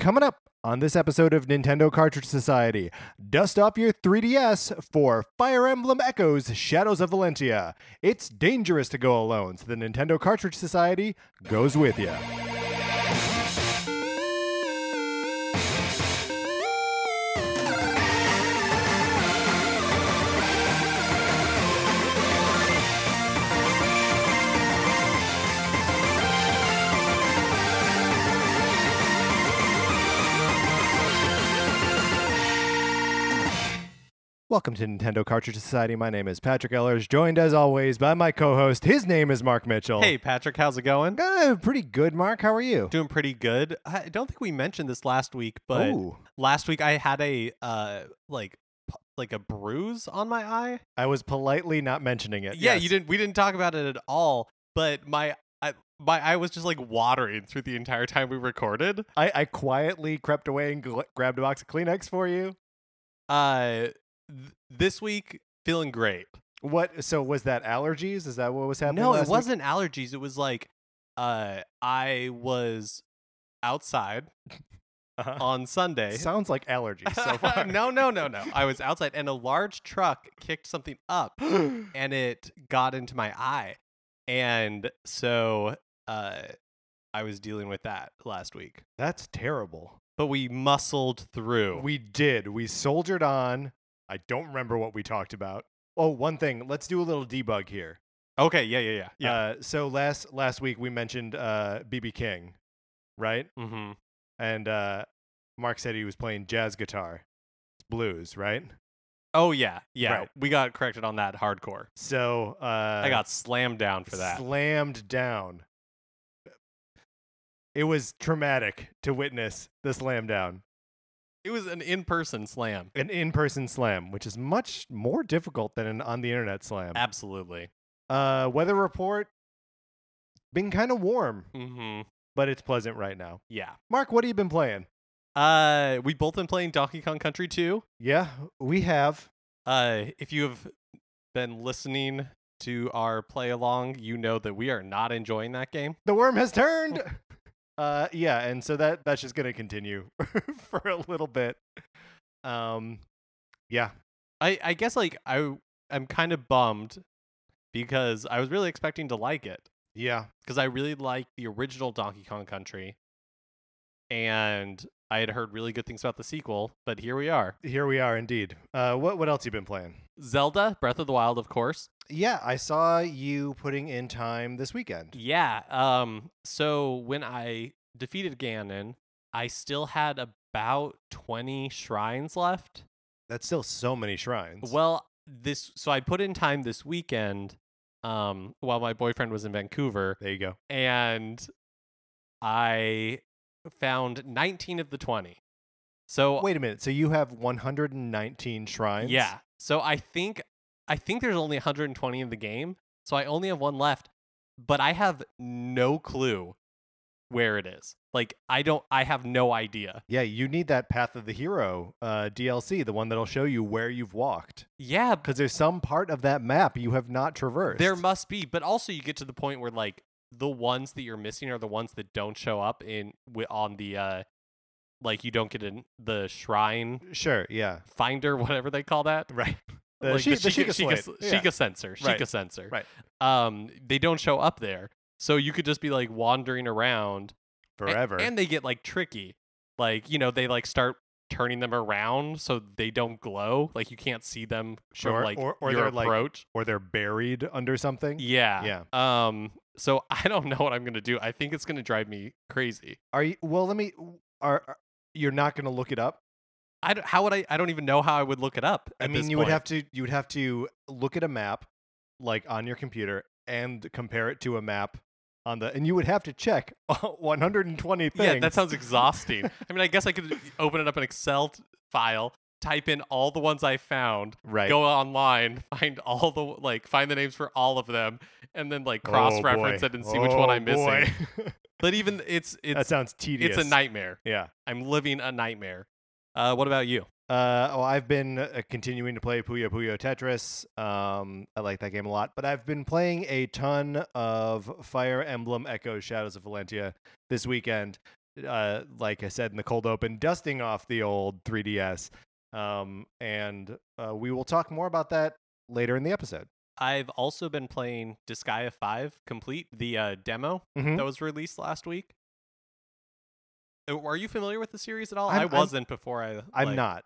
Coming up on this episode of Nintendo Cartridge Society, dust off your 3DS for Fire Emblem Echoes Shadows of Valentia. It's dangerous to go alone, so the Nintendo Cartridge Society goes with you. Welcome to Nintendo Cartridge Society. My name is Patrick Ellers, joined as always by my co-host. His name is Mark Mitchell. Hey, Patrick, how's it going? Uh, pretty good, Mark. How are you? Doing pretty good. I don't think we mentioned this last week, but Ooh, last week I had a uh like like a bruise on my eye. I was politely not mentioning it. Yeah, Yes. you didn't. We didn't talk about it at all. But my I, my eye was just like watering through the entire time we recorded. I, I quietly crept away and gl- grabbed a box of Kleenex for you. Uh, th- this week feeling great. What? So was that allergies? Is that what was happening? No, it week? wasn't allergies. It was like uh I was outside Uh-huh. on Sunday. Sounds like allergies so far. no, no, no, no. I was outside and a large truck kicked something up and it got into my eye. And so uh I was dealing with that last week. That's terrible. But we muscled through. We did. We soldiered on. I don't remember what we talked about. Oh, one thing. Let's do a little debug here. okay, yeah, yeah, yeah. Yeah. Uh, so last last week we mentioned uh, BB King, right? mm-hmm. And uh, Mark said he was playing jazz guitar, It's blues, right? Oh yeah, yeah. Right. We got corrected on that hardcore. So uh, I got slammed down for that. slammed down. It was traumatic to witness the slam down, It was an in-person slam. an in-person slam, which is much more difficult than an on the internet slam. Absolutely. Uh, weather report been kind of warm, Mm-hmm. but it's pleasant right now. Yeah. Mark, what have you been playing? Uh, we both been playing Donkey Kong Country 2. Yeah, we have. Uh, if you have been listening to our play along, you know that we are not enjoying that game. The worm has turned. uh, yeah, and so that that's just gonna continue for a little bit. Um, yeah, I I guess like I I'm kind of bummed because I was really expecting to like it yeah. because I really like the original Donkey Kong Country, and I had heard really good things about the sequel. But here we are, Here we are, indeed. Uh, what what else you been playing? Zelda Breath of the Wild, of course. Yeah, I saw you putting in time this weekend. Yeah. Um. So when I defeated Ganon, I still had about twenty shrines left. That's still so many shrines. Well, this so I put in time this weekend, um, while my boyfriend was in Vancouver, there you go. and I found nineteen of the twenty. So Wait a minute. So you have 119 shrines? yeah. So I think I think there's only 120 in the game, so I only have one left, but I have no clue where it is. Like I don't I have no idea. Yeah, you need that Path of the Hero uh, DLC, the one that'll show you where you've walked. Yeah, Because there's some part of that map you have not traversed. there must be, but also you get to the point where like the ones that you're missing are the ones that don't show up in on the uh like you don't get in the shrine Sure, yeah. finder whatever they call that. Right. The, like She- the Sheikah, Sheikah Sheikah. Sheikah Yeah. sensor, Right. Sheikah sensor. Right. Um, they don't show up there, so you could just be like wandering around Forever. and, they get like tricky. Like you know, they like start turning them around so they don't glow. Like you can't see them Sure, from like or- or your they're, like, approach. or they're buried under something. yeah. Yeah. Um. So I don't know what I'm gonna do. I think it's gonna drive me crazy. Are you well, let me are, are you're not going to look it up? I don't, how would I? I don't even know how I would look it up. I mean, you would have to you would have to look at a map like on your computer and compare it to a map on the and you would have to check 120 things. Yeah, that sounds exhausting. I mean, I guess I could open it up an Excel t- file, type in all the ones I found, right. go online, find all the like, find the names for all of them, and then like Oh, cross-reference boy. it and see which one I'm missing. But even it's it's that sounds tedious. it's a nightmare. Yeah. I'm living a nightmare. Uh, what about you? Uh, oh, I've been uh, continuing to play Puyo Puyo Tetris. Um, I like that game a lot, but I've been playing a ton of Fire Emblem Echoes Shadows of Valentia this weekend. uh, like I said in the cold open, dusting off the old 3DS. Um, and uh, we will talk more about that later in the episode. I've also been playing Disgaea 5 Complete, the uh, demo Mhm. that was released last week. Uh, Are you familiar with the series at all? I'm- I I'm- wasn't before I. I'm not.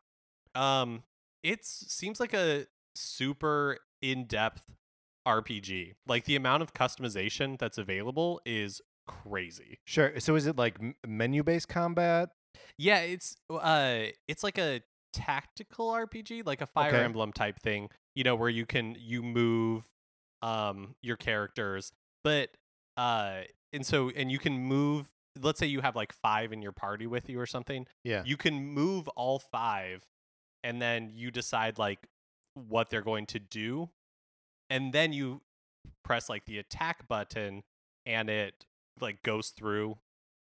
Um, it seems like a super in-depth RPG. Like the amount of customization that's available is crazy. Sure. So is it like m- menu based combat? Yeah, it's uh, it's like a tactical RPG, like a Fire Okay. Emblem type thing. You know, where you can you move, um, your characters, but uh, and so and you can move. Let's say you have like five in your party with you or something. Yeah. you can move all five and then you decide like what they're going to do and then you press like the attack button and it like goes through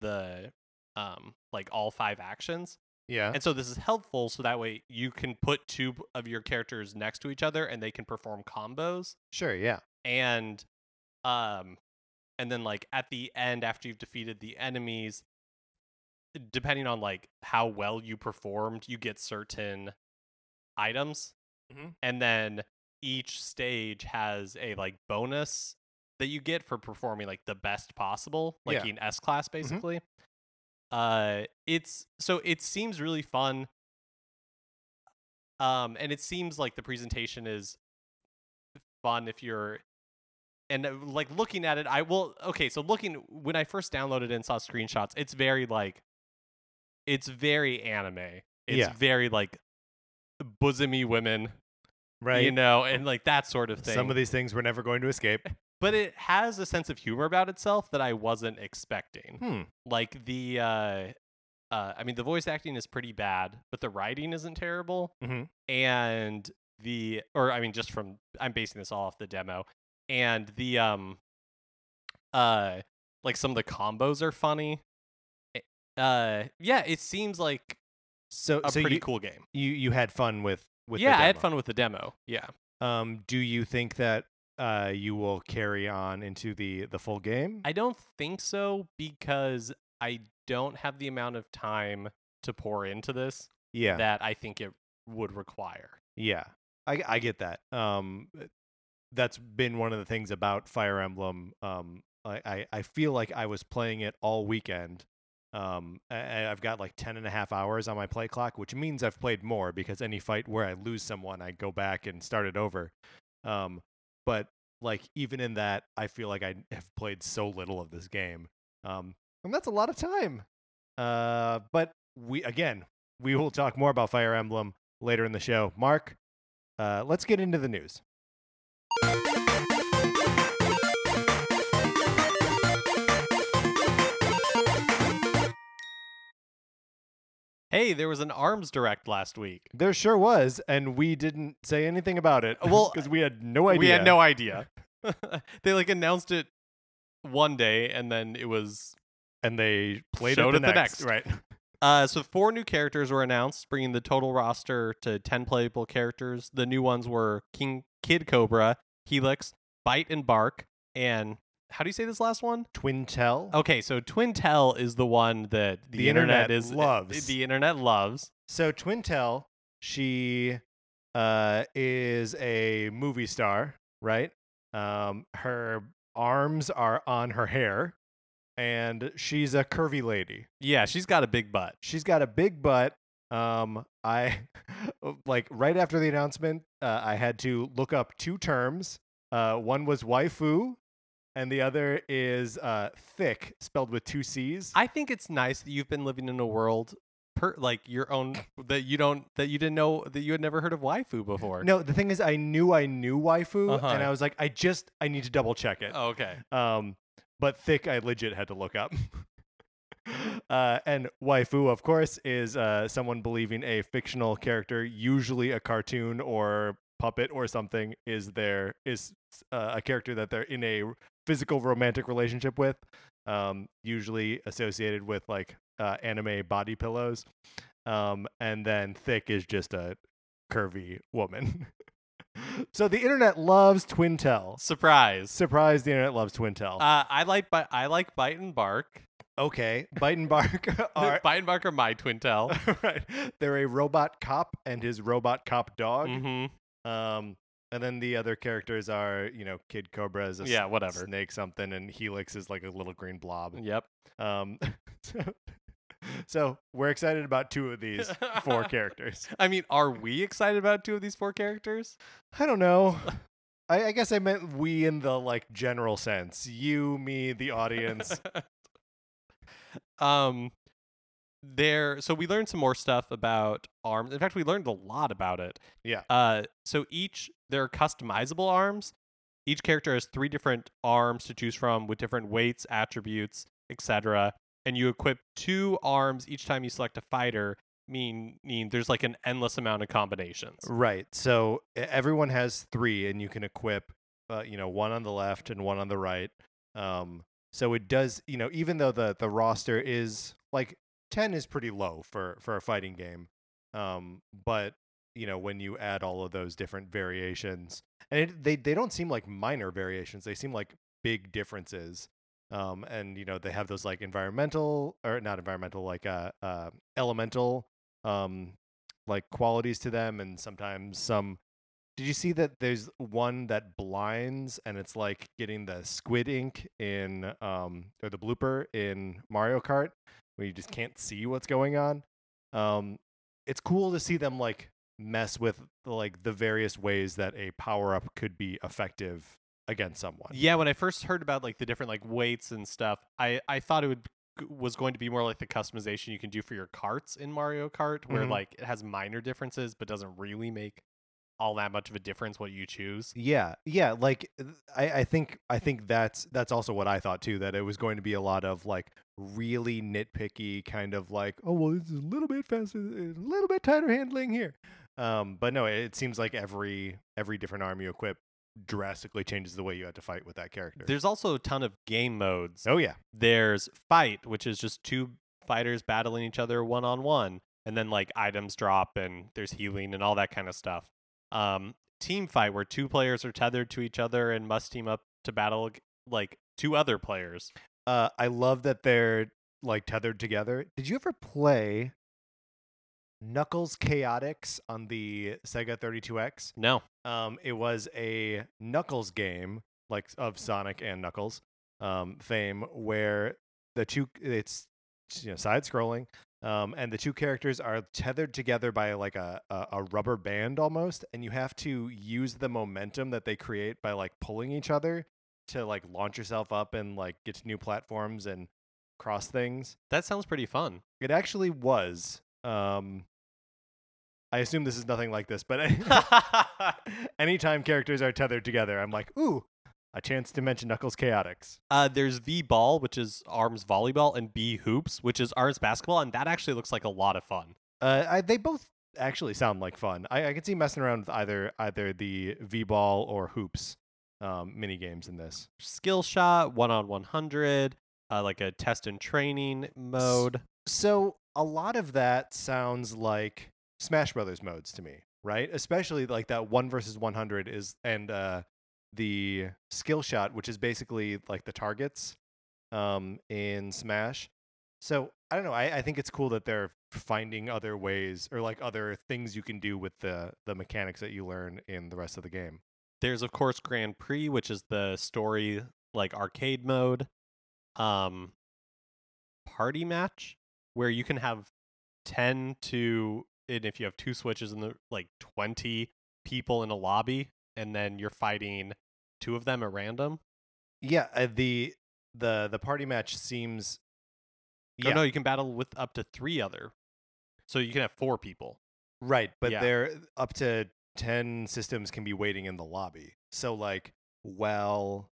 the um like all five actions Yeah. and so this is helpful so that way you can put two of your characters next to each other and they can perform combos Sure. Yeah. and um and then like at the end after you've defeated the enemies depending on like how well you performed you get certain items Mhm. and then each stage has a like bonus that you get for performing like the best possible like Yeah. in s class basically uh it's so it seems really fun um and it seems like the presentation is fun if you're and uh, like looking at it i will okay so looking when i first downloaded and saw screenshots it's very like it's very anime it's Yeah. very like bosomy women Right. you know and like that sort of thing Some of these things we're never going to escape. but it has a sense of humor about itself that i wasn't expecting Hmm. like the uh uh i mean the voice acting is pretty bad but the writing isn't terrible Mhm. and the or i mean just from i'm basing this all off the demo and the um uh like some of the combos are funny uh yeah it seems like So, a so pretty you, cool game you you had fun with with the yeah i had fun with the demo yeah Um, do you think that uh you will carry on into the the full game? i don't think so because i don't have the amount of time to pour into this yeah. that i think it would require Yeah, I I get that. Um, that's been one of the things about Fire Emblem. Um, I I, I feel like I was playing it all weekend. Um, and I've got like 10 and a half hours on my play clock, which means I've played more because any fight where I lose someone, I go back and start it over. Um, but like even in that, I feel like I have played so little of this game. Um, and that's a lot of time. Uh, but we again, we will talk more about Fire Emblem later in the show. Mark, uh, let's get into the news. Hey there was an arms direct last week There sure was, and we didn't say anything about it. Well, because we had no idea. we had no idea they like announced it one day and then it was and they played Showed it the it the next. next. Right. Uh, so four new characters were announced, bringing the total roster to ten playable characters. The new ones were King Kid Cobra, Helix, Byte and Barq, and how do you say this last one? Twintelle. Okay, so Twintelle is the one that the, The internet is loves. The internet loves. So Twintelle, she uh, is a movie star, right? Um, her arms are on her hair, and she's a curvy lady. Yeah, she's got a big butt. She's got a big butt. Um, I like right after the announcement, uh, I had to look up two terms. Uh, one was waifu, and the other is uh, thick, spelled with two C's. I think it's nice that you've been living in a world per like your own that you don't that you didn't know that you had never heard of waifu before. no, the thing is, I knew I knew waifu, Uh-huh. and I was like, I just I need to double check it. Oh, okay. Um, but thick, I legit had to look up. uh, and waifu, of course, is uh, someone believing a fictional character, usually a cartoon or puppet or something, is there is uh, a character that they're in a physical romantic relationship with. Um, usually associated with like uh, anime body pillows. Um, and then thick is just a curvy woman. so the internet loves Twintelle. Surprise. Surprise! The internet loves Twintelle. Uh, I like Bi- I like Byte and Barq. Okay, Byte and Barq are Byte and Barq are my twintelle. right. They're a robot cop and his robot cop dog. mm-hmm. Um, and then the other characters are, you know, Kid Cobra is a Yeah, whatever. snake something, and Helix is like a little green blob. Yep. Um, so, so we're excited about two of these four characters. I mean, are we excited about two of these four characters? I don't know. I, I guess I meant we in the like general sense. You, me, the audience. um there so we learned some more stuff about arms in fact we learned a lot about it Yeah. uh so each there are customizable arms each character has three different arms to choose from with different weights attributes etc and you equip two arms each time you select a fighter mean mean there's like an endless amount of combinations Right. So everyone has three, and you can equip, uh, you know, one on the left and one on the right. Um, so it does, you know, even though the the roster is like ten is pretty low for for a fighting game, um, but you know when you add all of those different variations, and it, they they don't seem like minor variations; they seem like big differences. Um, and you know they have those like environmental or not environmental, like uh, uh elemental um like qualities to them and sometimes some did you see that there's one that blinds and it's like getting the squid ink in um or the blooper in Mario Kart where you just can't see what's going on um it's cool to see them like mess with like the various ways that a power up could be effective against someone Yeah, when I first heard about like the different like weights and stuff, I I thought it would was going to be more like the customization you can do for your carts in Mario Kart, where Mhm. like it has minor differences but doesn't really make all that much of a difference what you choose. Yeah, yeah. Like I, I think I think that's that's also what I thought too. That it was going to be a lot of like really nitpicky kind of like, oh well, this is a little bit faster, a little bit tighter handling here. Um, but no, it seems like every every different arm you equip drastically changes the way you have to fight with that character. There's also a ton of game modes. oh yeah, There's fight, which is just two fighters battling each other one on one, and then like items drop and there's healing and all that kind of stuff. Um, team fight, where two players are tethered to each other and must team up to battle like two other players. Uh, I love that they're like tethered together. Did you ever play Knuckles Chaotix on the Sega 32X? No. Um, it was a Knuckles game, like of Sonic and Knuckles, um, fame, where the two it's you know side scrolling, um, and the two characters are tethered together by like a, a a rubber band almost, and you have to use the momentum that they create by like pulling each other to like launch yourself up and like get to new platforms and cross things. That sounds pretty fun. It actually was. Um, I assume this is nothing like this, but anytime characters are tethered together, I'm like, ooh, a chance to mention Knuckles Chaotix. Uh, there's V ball, which is arms volleyball, and B hoops, which is arms basketball, and that actually looks like a lot of fun. Uh, I, they both actually sound like fun. I, I can see messing around with either either the V ball or hoops um, mini games in this. Skill shot, one on one hundred, uh, like a test and training mode. So a lot of that sounds like Smash Brothers modes to me, right? Especially like that one versus one hundred is and uh, the skill shot, which is basically like the targets um, in Smash. So I don't know. I, I think it's cool that they're finding other ways or like other things you can do with the the mechanics that you learn in the rest of the game. There's of course Grand Prix, which is the story like arcade mode. Um, party match where you can have ten to and if you have two switches in the like twenty people in a lobby, and then you're fighting two of them at random. Yeah, uh, the the the party match seems. Oh, no, you can battle with up to three other. So you can have four people. Right, but Yeah. they're up to 10 systems can be waiting in the lobby. So like, well,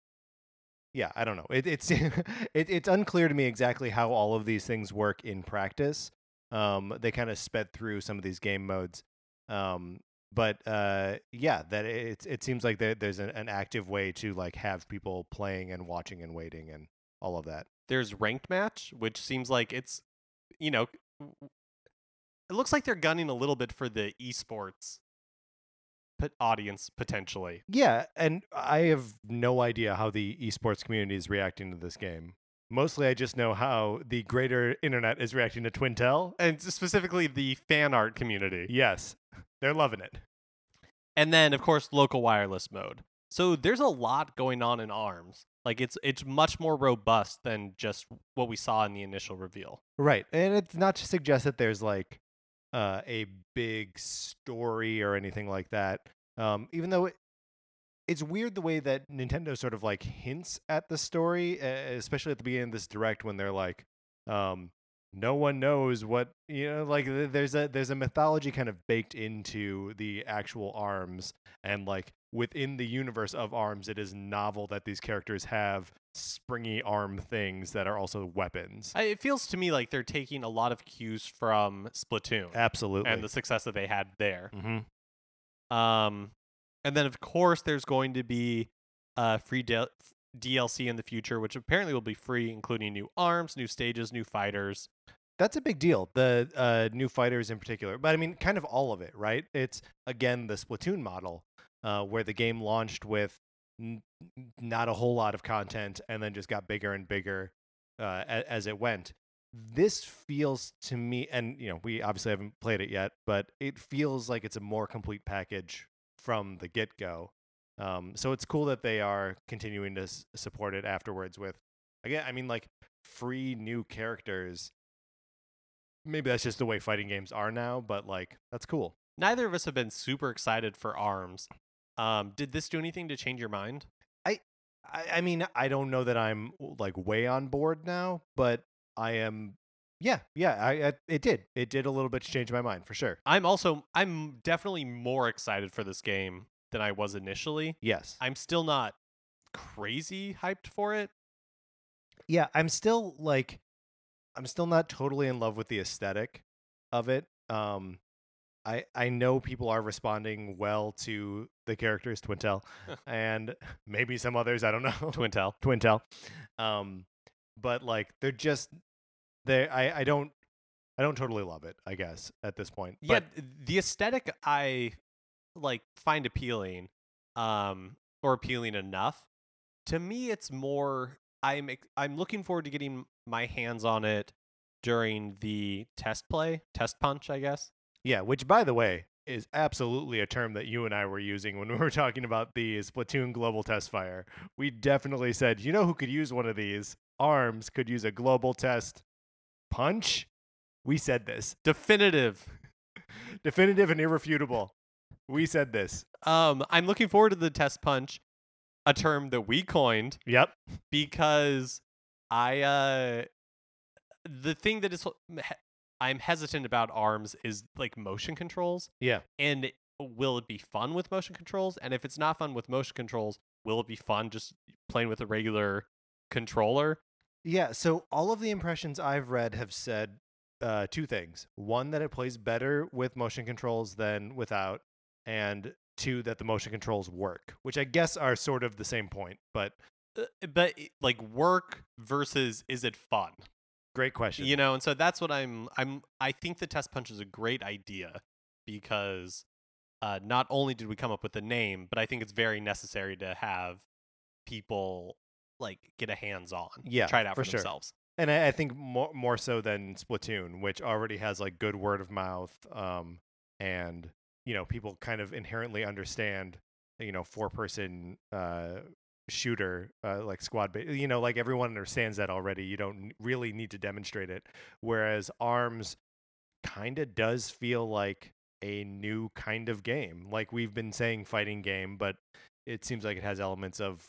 yeah, I don't know. It, it's it, it's unclear to me exactly how all of these things work in practice. Um, they kind of sped through some of these game modes. Um, but uh, yeah, that it it seems like there, there's an, an active way to like have people playing and watching and waiting and all of that. There's ranked match, which seems like it's, you know, it looks like they're gunning a little bit for the esports audience potentially. Yeah, and I have no idea how the esports community is reacting to this game. Mostly, I just know how the greater internet is reacting to Twintelle. and specifically the fan art community. Yes, they're loving it. And then of course local wireless mode. So there's a lot going on in ARMS. Like it's it's much more robust than just what we saw in the initial reveal. Right. And it's not to suggest that there's like uh, a big story or anything like that. Um, even though it, it's weird the way that Nintendo sort of like hints at the story, especially at the beginning of this direct when they're like, um, no one knows what you know like there's a there's a mythology kind of baked into the actual arms and like within the universe of arms it is novel that these characters have springy arm things that are also weapons I, it feels to me like they're taking a lot of cues from Splatoon absolutely and the success that they had there. mm-hmm. Um, and then of course there's going to be uh free del- DLC in the future, which apparently will be free, including new arms, new stages, new fighters. that's a big deal the uh, new fighters in particular but i mean kind of all of it right it's again the splatoon model uh, where the game launched with n- not a whole lot of content and then just got bigger and bigger uh, a- as it went this feels to me and you know we obviously haven't played it yet but it feels like it's a more complete package from the get-go um, so it's cool that they are continuing to s- support it afterwards with again i mean like free new characters maybe that's just the way fighting games are now, but like that's cool. Neither of us have been super excited for arms. Um, did this do anything to change your mind? I, I mean, I don't know that I'm like way on board now, but I am. Yeah, yeah, I, I it did. It did a little bit to change my mind for sure. I'm also I'm definitely more excited for this game than I was initially. Yes. I'm still not crazy hyped for it. yeah, I'm still like, I'm still not totally in love with the aesthetic of it. Um, I I know people are responding well to the characters Twintelle, and maybe some others. I don't know. Twintelle. Twintelle. Um, but like they're just they I I don't I don't totally love it, I guess, at this point. Yeah, But the aesthetic I like find appealing, um, or appealing enough. To me, it's more I'm I'm looking forward to getting my hands on it during the test play, test punch, I guess. Yeah, which by the way is absolutely a term that you and I were using when we were talking about the Splatoon global test fire. We definitely said, you know who could use one of these? Arms could use a global test punch. We said this. Definitive. Definitive and irrefutable. We said this. Um, I'm looking forward to the test punch, a term that we coined Yep. because I uh the thing that is I'm hesitant about arms is like motion controls Yeah. and will it be fun with motion controls and if it's not fun with motion controls will it be fun just playing with a regular controller Yeah, so all of the impressions I've read have said uh, two things. One, that it plays better with motion controls than without, and two, that the motion controls work, which I guess are sort of the same point. But Uh, but like work versus is it fun great question. you know and so that's what i'm i'm i think the test punch is a great idea because uh not only did we come up with the name but i think it's very necessary to have people like get a hands on Yeah, try it out for for, sure. themselves and I, I think more more so than Splatoon, which already has like good word of mouth, um, and you know people kind of inherently understand, you know, four person uh, shooter uh, like squad, ba- you know, like everyone understands that already. You don't really need to demonstrate it. Whereas Arms kind of does feel like a new kind of game. Like we've been saying, fighting game, but it seems like it has elements of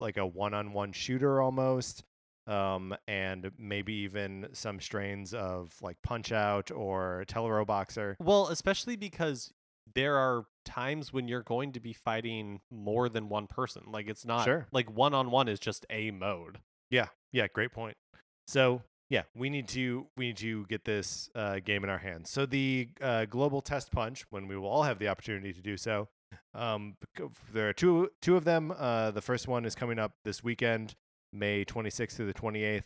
like a one-on-one shooter almost um, and maybe even some strains of like Punch Out or Teleroboxer. well especially because there are times when you're going to be fighting more than one person like it's not Sure. like one on one is just a mode Yeah, yeah, great point. So yeah, we need to we need to get this uh, game in our hands. So the uh, global test punch, when we will all have the opportunity to do so, um, there are two two of them. Uh, the first one is coming up this weekend, May 26th through the 28th.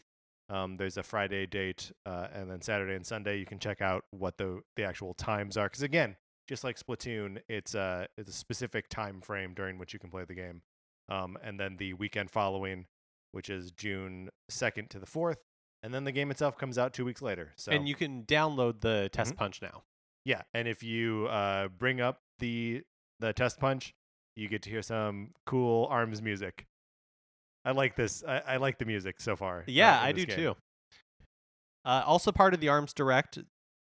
Um, there's a Friday date, uh, and then Saturday and Sunday. You can check out what the the actual times are, because again, just like Splatoon, it's a it's a specific time frame during which you can play the game. Um, and then the weekend following, which is June 2nd to the 4th. And then the game itself comes out two weeks later. So And you can download the test Mhm. punch now. yeah, and if you uh, bring up the the test punch, you get to hear some cool arms music. I like this. I, I like the music so far. uh, Yeah, in I do game. too. Uh, also part of the Arms Direct,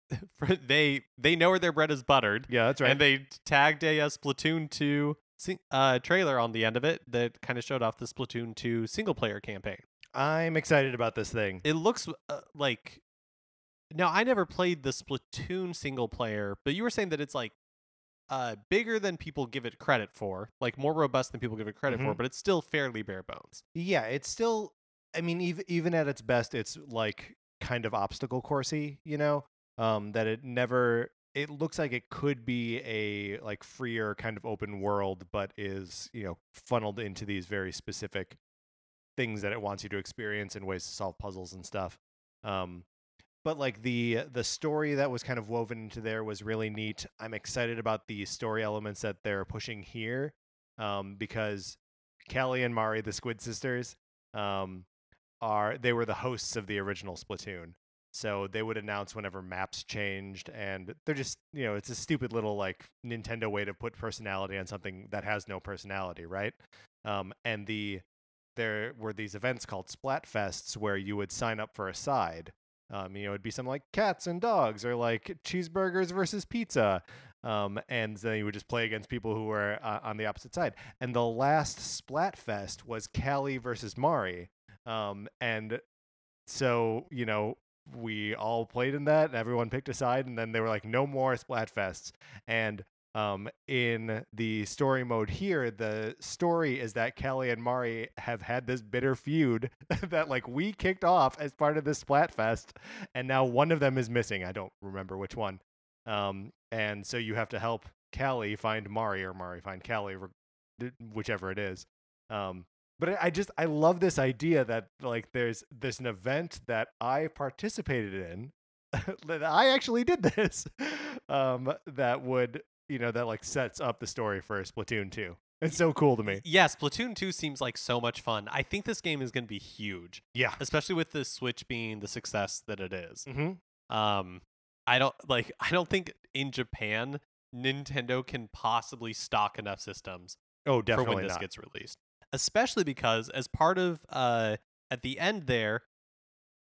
they they know where their bread is buttered, Yeah, that's right. and they tagged a, uh Splatoon 2 sing- uh, trailer on the end of it that kind of showed off the Splatoon 2 single player campaign. I'm excited about this thing. It looks uh, like now I never played the Splatoon single player, but you were saying that it's like uh bigger than people give it credit for, like more robust than people give it credit for, Mhm. but it's still fairly bare bones. Yeah, it's still. I mean, even even at its best, it's like kind of obstacle coursey. You know, um, that it never. It looks like it could be a like freer kind of open world, but is you know funneled into these very specific things that it wants you to experience and ways to solve puzzles and stuff. Um, but like the the story that was kind of woven into there was really neat. I'm excited about the story elements that they're pushing here, um, because Callie and Marie, the Squid sisters, um, are they were the hosts of the original Splatoon. So they would announce whenever maps changed, and they're just you know it's a stupid little like Nintendo way to put personality on something that has no personality, right? Um, and the there were these events called Splatfests where you would sign up for a side. Um, you know, it'd be something like cats and dogs, or like cheeseburgers versus pizza. Um, and then you would just play against people who were uh, on the opposite side. And the last Splatfest was Callie versus Marie. Um, and so you know we all played in that, and everyone picked a side, and then they were like, no more Splatfests. And um, in the story mode here, the story is that Callie and Marie have had this bitter feud that like we kicked off as part of this Splatfest, and now one of them is missing. I don't remember which one. Um, and so you have to help Callie find Marie or Marie find Callie, whichever it is. Um, but I just I love this idea that like there's there's an event that I participated in that I actually did this um that would you know that like sets up the story for Splatoon 2. It's so cool to me. Yeah, Splatoon 2 seems like so much fun. I think this game is going to be huge, Yeah. especially with the Switch being the success that it is. Mm-hmm. Um, I don't like. I don't think in Japan Nintendo can possibly stock enough systems Oh, for definitely when this not. gets released. Especially because as part of uh at the end there,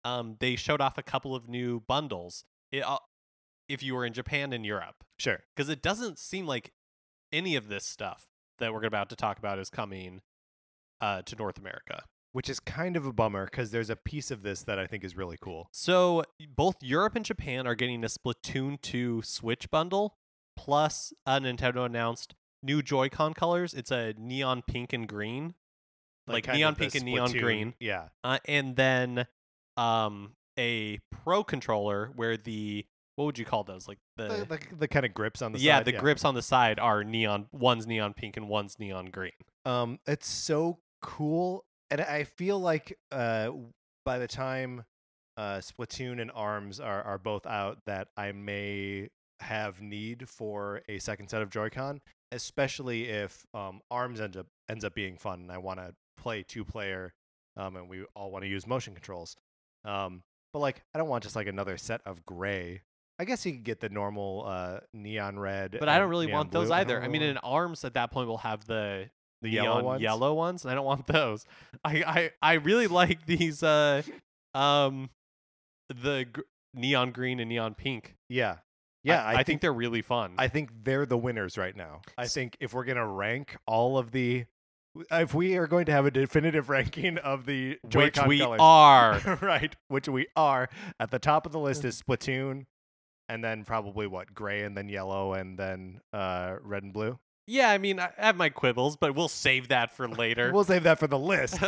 um, they showed off a couple of new bundles. It, uh, if you were in Japan and Europe, Sure. because it doesn't seem like any of this stuff that we're about to talk about is coming uh, to North America. Which is kind of a bummer because there's a piece of this that I think is really cool. So both Europe and Japan are getting a Splatoon 2 Switch bundle, plus uh, Nintendo announced new Joy-Con colors. It's a neon pink and green, like, kind neon pink and neon Splatoon- green, Yeah. uh, and then um, a Pro controller where the what would you call those? Like the, The, the, the kind of grips on the yeah, side. the grips on the side are neon. One's neon pink and one's neon green. Um, it's so cool, and I feel like uh, by the time uh, Splatoon and Arms are are both out, that I may have need for a second set of Joy-Con, especially if um, Arms ends up ends up being fun, and I want to play two player, um, and we all want to use motion controls. Um, but like, I don't want just like another set of gray. I guess you could get the normal uh, neon red, But I don't really want those blue. I either. don't I mean, in arms at that point we'll have the the yellow ones. yellow ones, and I don't want those. I I, I really like these uh um the gr- neon green and neon pink. Yeah, yeah. I, I think, they're really fun. I think they're the winners right now. I think if we're gonna rank all of the, if we are going to have a definitive ranking of the which Joy-Con we colors, are. right, which we are at the top of the list is Splatoon, and then probably what gray, and then yellow, and then uh, red and blue. yeah, I mean I have my quibbles, but we'll save that for later. We'll save that for the list.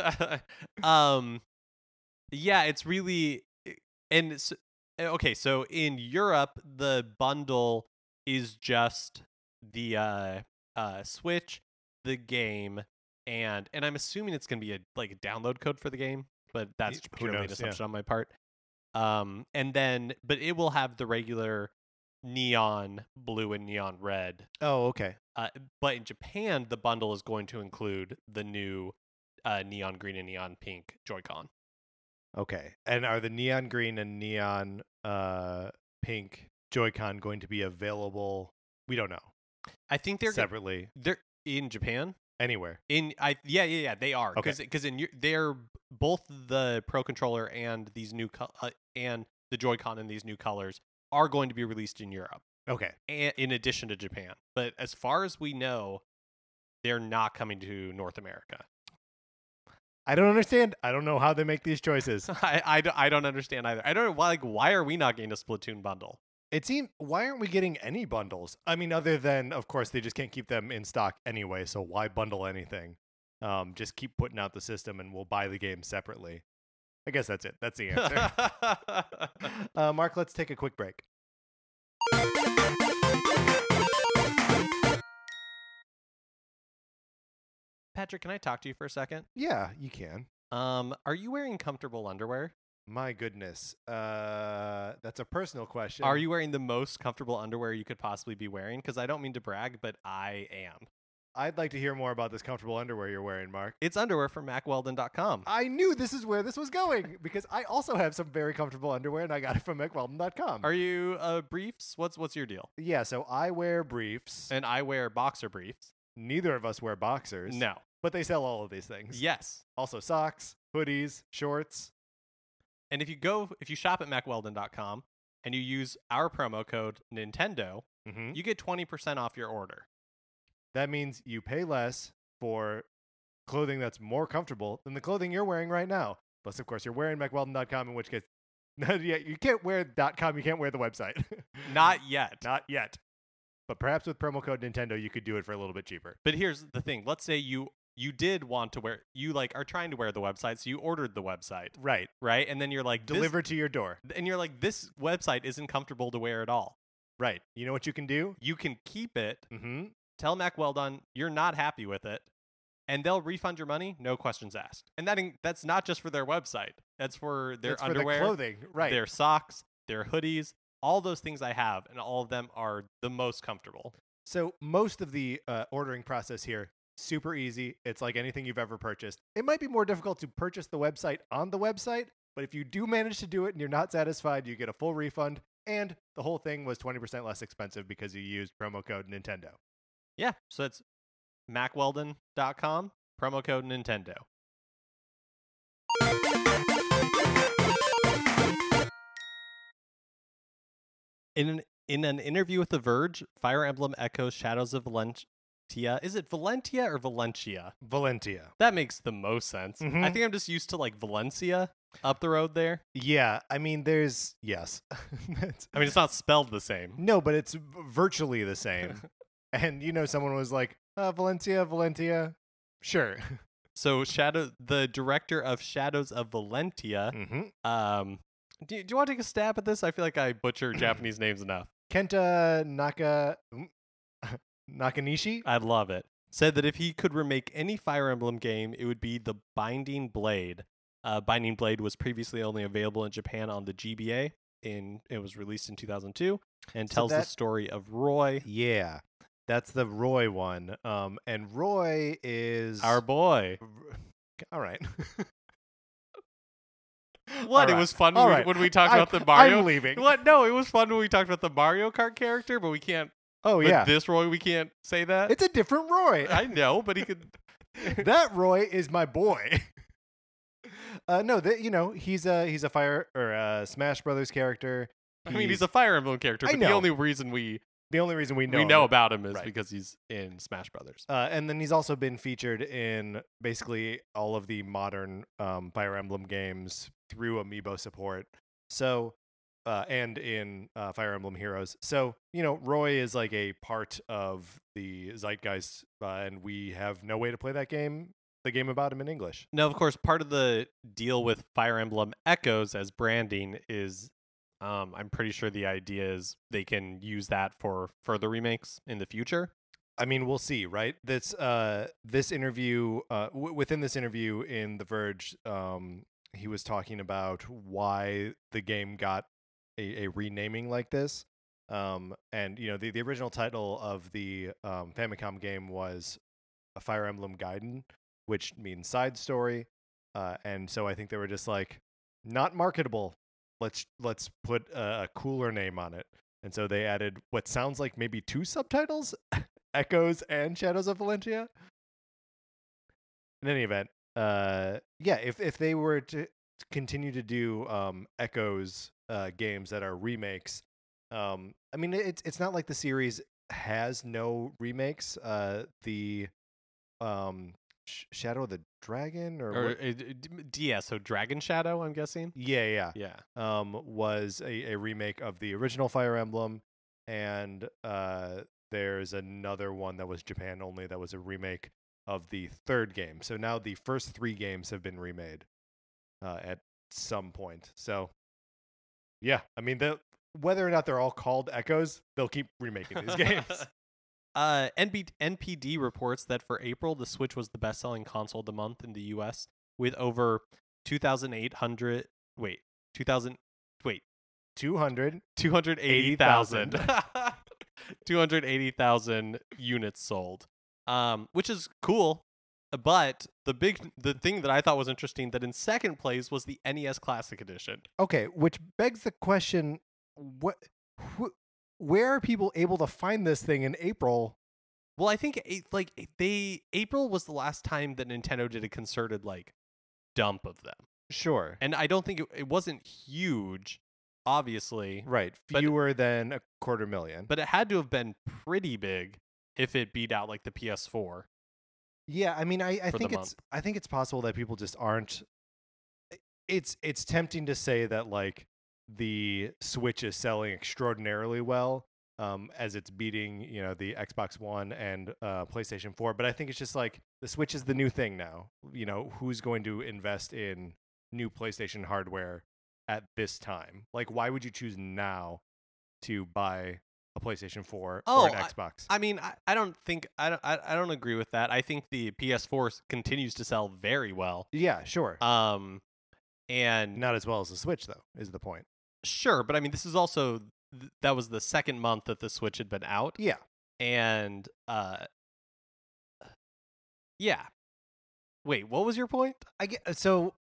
um yeah it's really and s okay so in europe the bundle is just the uh uh switch the game and and i'm assuming it's gonna be a like a download code for the game but that's who purely an knows, yeah. assumption on my part um and then but it will have the regular neon blue and neon red oh, okay. uh, but in Japan, the bundle is going to include the new uh, neon green and neon pink Joy-Con. Okay. And are the neon green and neon uh, pink Joy-Con going to be available? We don't know. I think they're separately they're in Japan. Anywhere. In I yeah yeah yeah they are Okay. because in Eu- they're both the Pro controller and these new co- uh, and the Joy-Con in these new colors are going to be released in Europe. Okay. a- in addition to Japan. But as far as we know, they're not coming to North America. I don't understand. I don't know how they make these choices. I, I, don't- I don't understand either. I don't know why like why are we not getting a Splatoon bundle? It seems why aren't we getting any bundles? I mean, other than of course they just can't keep them in stock anyway, so why bundle anything? Um, just keep putting out the system and we'll buy the game separately. I guess that's it. That's the answer. uh, Mark, let's take a quick break. Patrick, can I talk to you for a second? Yeah, you can. Um, are you wearing comfortable underwear? My goodness, uh, that's a personal question. Are you wearing the most comfortable underwear you could possibly be wearing? Because I don't mean to brag, but I am. I'd like to hear more about this comfortable underwear you're wearing, Mark. It's underwear from MackWeldon.com. I knew this is where this was going because I also have some very comfortable underwear and I got it from MackWeldon.com. Are you uh, briefs? What's what's your deal? yeah, so I wear briefs. And I wear boxer briefs. Neither of us wear boxers. No. But they sell all of these things. Yes. Also socks, hoodies, shorts. And if you go, if you shop at MackWeldon.com and you use our promo code Nintendo, Mm-hmm. you get 20% off your order. That means you pay less for clothing that's more comfortable than the clothing you're wearing right now. Plus, of course, you're wearing MackWeldon.com, in which case, yeah, you can't wear .com. You can't wear the website. Not yet. Not yet. But perhaps with promo code Nintendo, you could do it for a little bit cheaper. But here's the thing. Let's say you you did want to wear you like are trying to wear the website, so you ordered the website, Right. right? And then you're like Delivered to your door. and you're like this website isn't comfortable to wear at all. Right. You know what you can do? You can keep it, Mm-hmm. tell Mac well done, you're not happy with it, and they'll refund your money, no questions asked. And that in- that's not just for their website. That's for their That's underwear, for the clothing. Right. their socks, their hoodies, all those things I have, and all of them are the most comfortable. So most of the uh, ordering process here super easy. It's like anything you've ever purchased. It might be more difficult to purchase the website on the website, but if you do manage to do it and you're not satisfied, you get a full refund. And the whole thing was 20% less expensive because you used promo code Nintendo. Yeah, so it's mackweldon.com, promo code Nintendo. In an, in an interview with The Verge, Fire Emblem echoes Shadows of Valentia. Is it Valentia or Valencia? Valentia. That makes the most sense. I Mhm. think I'm just used to like Valencia up the road there. Yeah, I mean, there's yes. I mean, it's not spelled the same. no, but it's virtually the same. and you know, someone was like, uh, Valencia, Valentia. Sure. So Shadow, the director of Shadows of Valentia, hmm Um, do you, do you want to take a stab at this? I feel like I butcher Japanese names enough. Kenta Naka mm, Nakanishi. I love it. Said that if he could remake any Fire Emblem game, it would be the Binding Blade. Uh, Binding Blade was previously only available in Japan on the GBA. In it was released in 2002 and So tells the story of Roy, Yeah, that's the Roy one. Um, and Roy is our boy. All right. What? All It was fun when, we, when we talked I- about the Mario. I'm leaving. What? No, it was fun when we talked about the Mario Kart character, but we can't. Oh with yeah, this Roy, we can't say that. it's a different Roy. I know, but he could. that Roy is my boy. Uh, no, that you know he's a he's a fire or a Smash Brothers character. I mean, he's a Fire Emblem character, I but the only reason we the only reason we know we know him. about him is Right. because he's in Smash Brothers. Uh, and then he's also been featured in basically all of the modern um, Fire Emblem games through amiibo support. So, uh, and in uh, Fire Emblem Heroes. So, you know, Roy is like a part of the zeitgeist, uh, and we have no way to play that game, the game about him in English. Now, of course, part of the deal with Fire Emblem Echoes as branding is, um, I'm pretty sure the idea is they can use that for further remakes in the future. I mean, we'll see, right? This uh, this interview, uh, w- within this interview in The Verge, um, he was talking about why the game got a, a renaming like this. Um, and you know, the, the original title of the um, Famicom game was a Fire Emblem Gaiden, which means side story. Uh, and so I think they were just like, not marketable. Let's let's put a, a cooler name on it. And so they added what sounds like maybe two subtitles, Echoes and Shadows of Valentia. In any event, uh, yeah, if if they were to continue to do um, Echoes uh, games that are remakes, um, I mean, it's it's not like the series has no remakes. Uh, the um, Sh- Shadow of the Dragon or, Or uh, yeah, so Dragon Shadow, I'm guessing. yeah, yeah, Yeah. um, was a, a remake of the original Fire Emblem, and uh, there's another one that was Japan only that was a remake of the third game. So now the first three games have been remade uh, at some point. So yeah, I mean, the, whether or not they're all called Echoes, they'll keep remaking these games. Uh, NB- NPD reports that for April, the Switch was the best-selling console of the month in the U.S. with over 2,800. Wait, 2,000. Wait, 200. 280,000. 280,000 units sold. Um, which is cool. But the big the thing that I thought was interesting that in second place was the NES Classic Edition. Okay, which begs the question: what, wh- where are people able to find this thing in April? Well, I think like they April was the last time that Nintendo did a concerted like dump of them. Sure, And I don't think it, it wasn't huge, obviously, right, but- fewer than a quarter million. but it had to have been pretty big if it beat out like the PS4. Yeah, I mean, I, I think it's. I think it's possible that people just aren't. It's it's tempting to say that like the Switch is selling extraordinarily well, um, as it's beating you know the Xbox One and uh, PlayStation Four. But I think it's just like the Switch is the new thing now. You know, who's going to invest in new PlayStation hardware at this time? Like, why would you choose now to buy a PlayStation Four Oh, or an Xbox? I mean, I, I don't think I don't I, I don't agree with that. I think the PS4 continues to sell very well. yeah, sure. Um, and Not as well as the Switch, though, is the point. sure, but I mean, this is also th- that was the second month that the Switch had been out. Yeah. and uh yeah wait what was your point I get so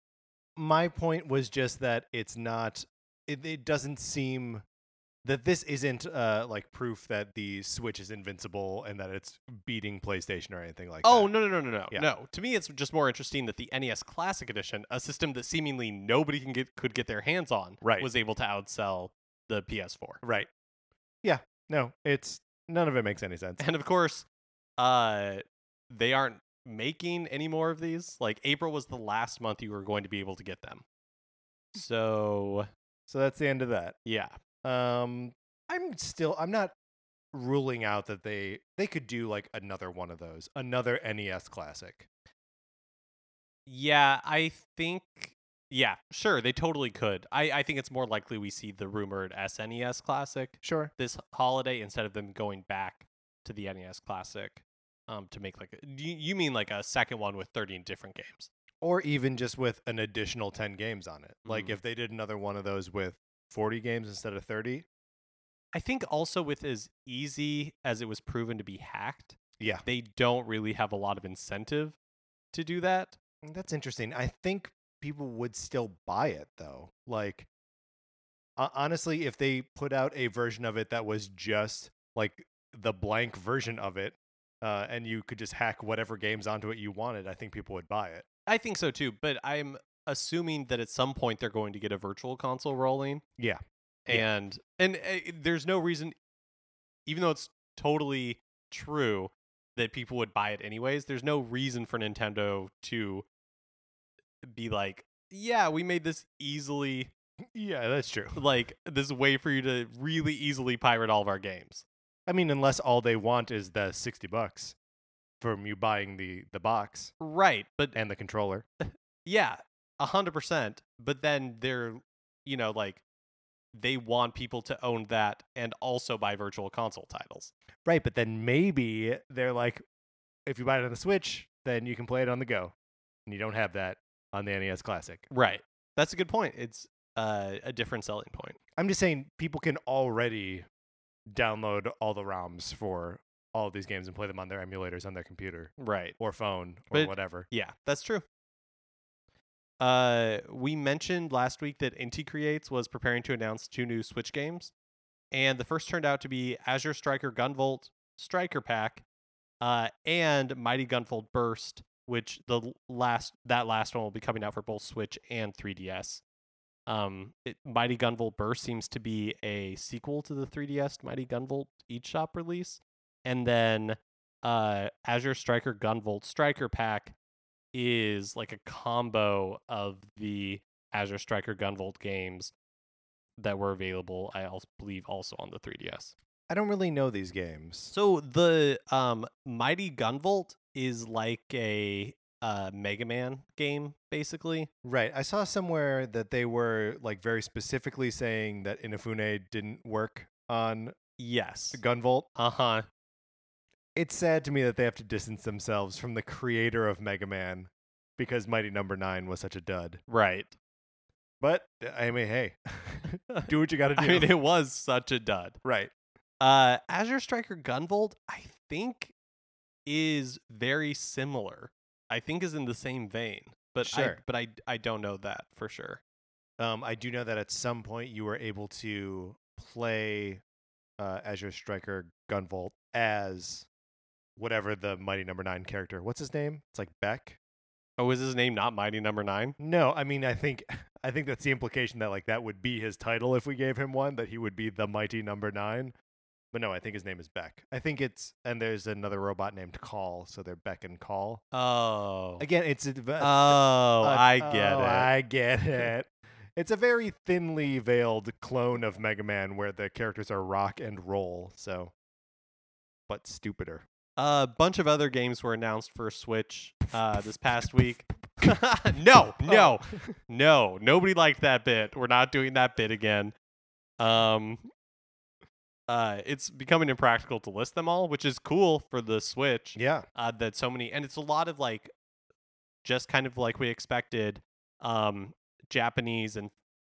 my point was just that it's not it, it doesn't seem that this isn't uh like proof that the Switch is invincible and that it's beating PlayStation or anything like oh that. no no no no no Yeah. no to me it's just more interesting that the nes classic edition a system that seemingly nobody can get could get their hands on Right. was able to outsell the ps4 Right. Yeah. No, it's none of it makes any sense. and of course uh they aren't making any more of these like april was the last month you were going to be able to get them so So that's the end of that. yeah Um I'm still I'm not ruling out that they they could do like another one of those, another NES classic. Yeah, I think yeah, sure, they totally could. I, I think it's more likely we see the rumored SNES Classic Sure. this holiday instead of them going back to the NES Classic um to make like a, you, you mean like a second one with 30 different games. or even just with an additional 10 games on it. Like Mhm. if they did another one of those with 40 games instead of 30. I think also with as easy as it was proven to be hacked, Yeah. they don't really have a lot of incentive to do that. That's interesting. I think people would still buy it though. Like ho- honestly, if they put out a version of it that was just like the blank version of it uh, and you could just hack whatever games onto it you wanted, I think people would buy it. I think so too, but I'm assuming that at some point they're going to get a virtual console rolling. Yeah. Yeah. and and uh, there's no reason even though it's totally true that people would buy it anyways there's no reason for nintendo to be like yeah we made this easily Yeah, that's true. like this way for you to really easily pirate all of our games I mean, unless all they want is the 60 bucks from you buying the the box right but and the controller. yeah a hundred percent but then they're you know like they want people to own that and also buy virtual console titles Right, but then maybe they're like, if you buy it on the Switch, then you can play it on the go, and you don't have that on the NES Classic. right that's a good point it's uh, a different selling point I'm just saying people can already download all the ROMs for all of these games and play them on their emulators on their computer Right. or phone or But- whatever. Yeah, that's true. Uh, we mentioned last week that Inti Creates was preparing to announce two new Switch games, and the first turned out to be Azure Striker Gunvolt Striker Pack, uh, and Mighty Gunvolt Burst, which the last that last one will be coming out for both Switch and 3DS. Um, it, Mighty Gunvolt Burst seems to be a sequel to the 3DS Mighty Gunvolt eShop release, and then uh, Azure Striker Gunvolt Striker Pack is like a combo of the Azure Striker Gunvolt games that were available. I also believe also on the 3DS. I don't really know these games. So the um, Mighty Gunvolt is like a uh, Mega Man game, basically. Right. I saw somewhere that they were like very specifically saying that Inafune didn't work on Yes. Gunvolt. Uh huh. It's sad to me that they have to distance themselves from the creator of Mega Man because Mighty Number 9 was such a dud. Right. But I mean, hey, do what you got to do. I mean, it was such a dud. right. Uh, Azure Striker Gunvolt, I think, is very similar. I think is in the same vein, but I, Sure. but I I don't know that for sure. Um, I do know that at some point you were able to play uh, Azure Striker Gunvolt as whatever the Mighty Number Nine character. What's his name? It's like Beck. Oh, is his name not Mighty Number Nine? No, I mean I think I think that's the implication that like that would be his title if we gave him one, that he would be the Mighty Number Nine. But no, I think his name is Beck. I think it's and there's another robot named Call, so they're Beck and Call. Oh, Again, it's a, oh, uh, I get oh, it. I get it. It's a very thinly veiled clone of Mega Man where the characters are rock and roll, so but stupider. A bunch of other games were announced for Switch uh, this past week. no, no, no. Nobody liked that bit. We're not doing that bit again. Um, uh, it's becoming impractical to list them all, which is cool for the Switch. Yeah. uh, that so many and it's a lot of like just kind of like we expected um japanese and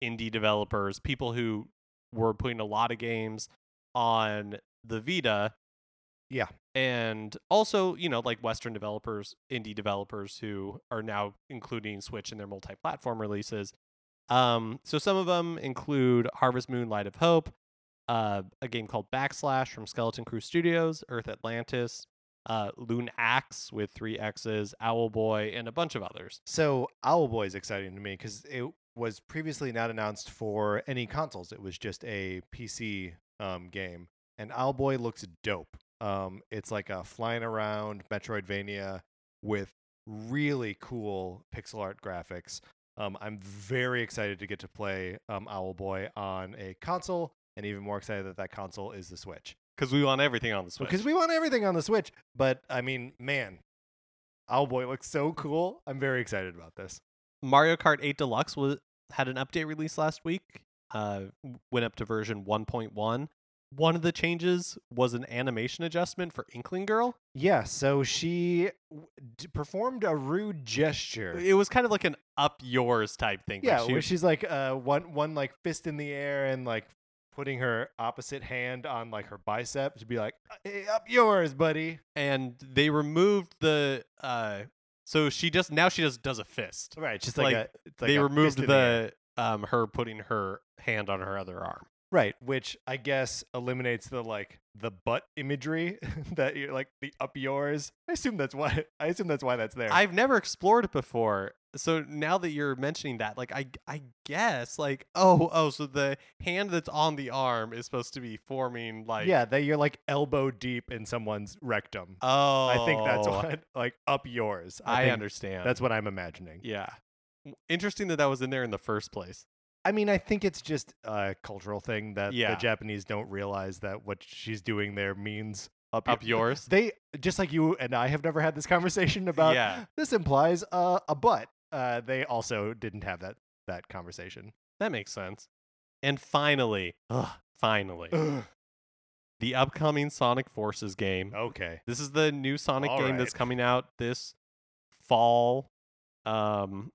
indie developers people who were putting a lot of games on the vita Yeah. And also you know like western developers indie developers who are now including switch in their multi-platform releases um so some of them include harvest moon light of hope uh, a game called backslash from skeleton crew studios earth atlantis uh, Loon Axe with three X's, Owlboy, and a bunch of others. So Owlboy is exciting to me because it was previously not announced for any consoles. It was just a PC um, game, and Owlboy looks dope. Um, it's like a flying around Metroidvania with really cool pixel art graphics. Um, I'm very excited to get to play um, Owlboy on a console, and even more excited that that console is the Switch Because we want everything on the Switch. because we want everything on the Switch. But I mean, man, Owlboy looks so cool. I'm very excited about this. Mario Kart 8 Deluxe was had an update release last week. Uh, went up to version 1.1. One of the changes was an animation adjustment for Inkling Girl. Yeah, so she w- d- performed a rude gesture. It was kind of like an up yours type thing. like Yeah, she- where she's like uh one one like fist in the air and like putting her opposite hand on like her bicep to be like hey, up yours, buddy. and they removed the uh so she just now she just does a fist. Right, just like, Like, a it's like they removed air. the um her putting her hand on her other arm. Right, which I guess eliminates the like the butt imagery that you're like the up yours. I assume that's why I assume that's why that's there. I've never explored it before. So now that you're mentioning that, like I I guess like oh oh so the hand that's on the arm is supposed to be forming like yeah, that you're like elbow deep in someone's rectum. oh I think that's oh. what like up yours. I, think understand. That's what I'm imagining. yeah. Interesting that that was in there in the first place. I mean, I think it's just a cultural thing that Yeah. the Japanese don't realize that what she's doing there means up, Up your- yours. They just like you and I have never had this conversation about. Yeah. This implies uh, a butt. Uh, they also didn't have that that conversation. That makes sense. And finally, ugh, finally, the upcoming Sonic Forces game. okay. This is the new Sonic All game that's coming out this fall. Um,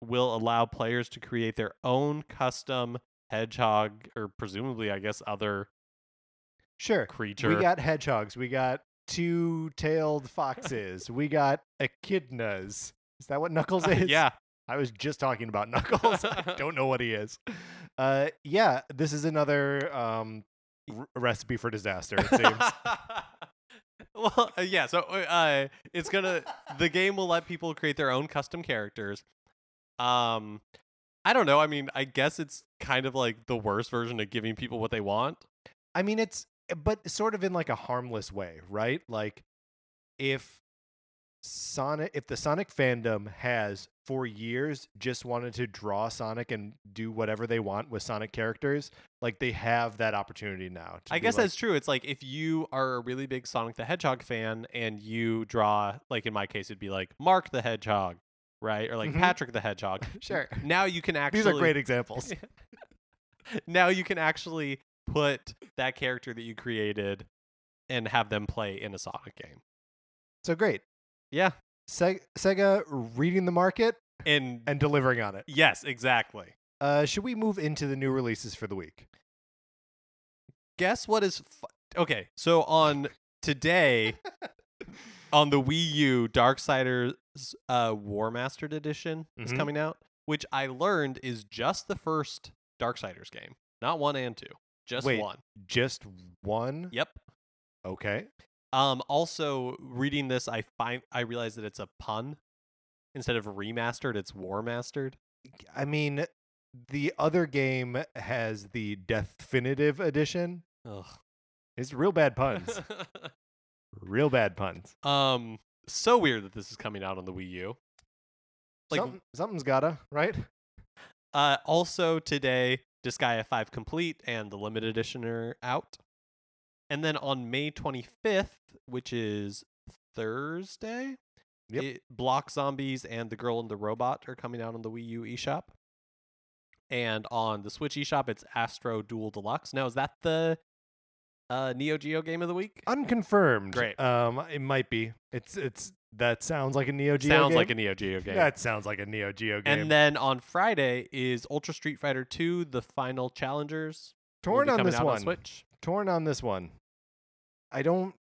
will allow players to create their own custom hedgehog, or presumably, I guess, other Sure. creature. We got hedgehogs. We got two-tailed foxes. we got echidnas. Is that what Knuckles is? yeah. I was just talking about Knuckles. I don't know what he is. Uh, yeah, this is another um, r- recipe for disaster. It seems. well, uh, yeah. So uh, it's gonna the game will let people create their own custom characters. Um, I don't know. I mean, I guess it's kind of like the worst version of giving people what they want. I mean, it's but sort of in like a harmless way, right? Like if Sonic, if the Sonic fandom has for years just wanted to draw Sonic and do whatever they want with Sonic characters, like they have that opportunity now. to I guess like, that's true. It's like if you are a really big Sonic the Hedgehog fan and you draw, like in my case, it'd be like Mark the Hedgehog, right? Or like Mhm. Patrick the Hedgehog. sure. Now you can actually These are great examples. now you can actually put that character that you created and have them play in a Sonic game. So great. Yeah. Se- Sega reading the market And, and delivering on it. yes, exactly. Uh, should we move into the new releases for the week? Guess what is fu- Okay, so on today on the Wii U Darksiders uh War Mastered edition is Mhm. coming out, which I learned is just the first Darksiders game. Not 1 and 2. Just Wait. one. Just one? Yep. Okay. Um, also reading this, I find I realize that it's a pun. Instead of remastered, it's war mastered. I mean, the other game has the Definitive Edition. Ugh. It's real bad puns. real bad puns. um, so weird that this is coming out on the Wii U. Like, Something, something's gotta, right? uh, also today, Disgaea Five Complete and the limited edition are out, and then on May twenty fifth, which is Thursday, Yep. it, Block Zombies and The Girl and the Robot are coming out on the Wii U eShop. And on the Switch eShop, it's Astro Duel Deluxe. Now, is that the uh, Neo Geo game of the week? Unconfirmed. Great. Um, it might be. It's it's that sounds like a Neo Geo. Sounds game. like a Neo Geo game. That sounds like a Neo Geo game. and then on Friday is Ultra Street Fighter 2, the final challengers. torn on this one. Switch. torn on this one. I don't.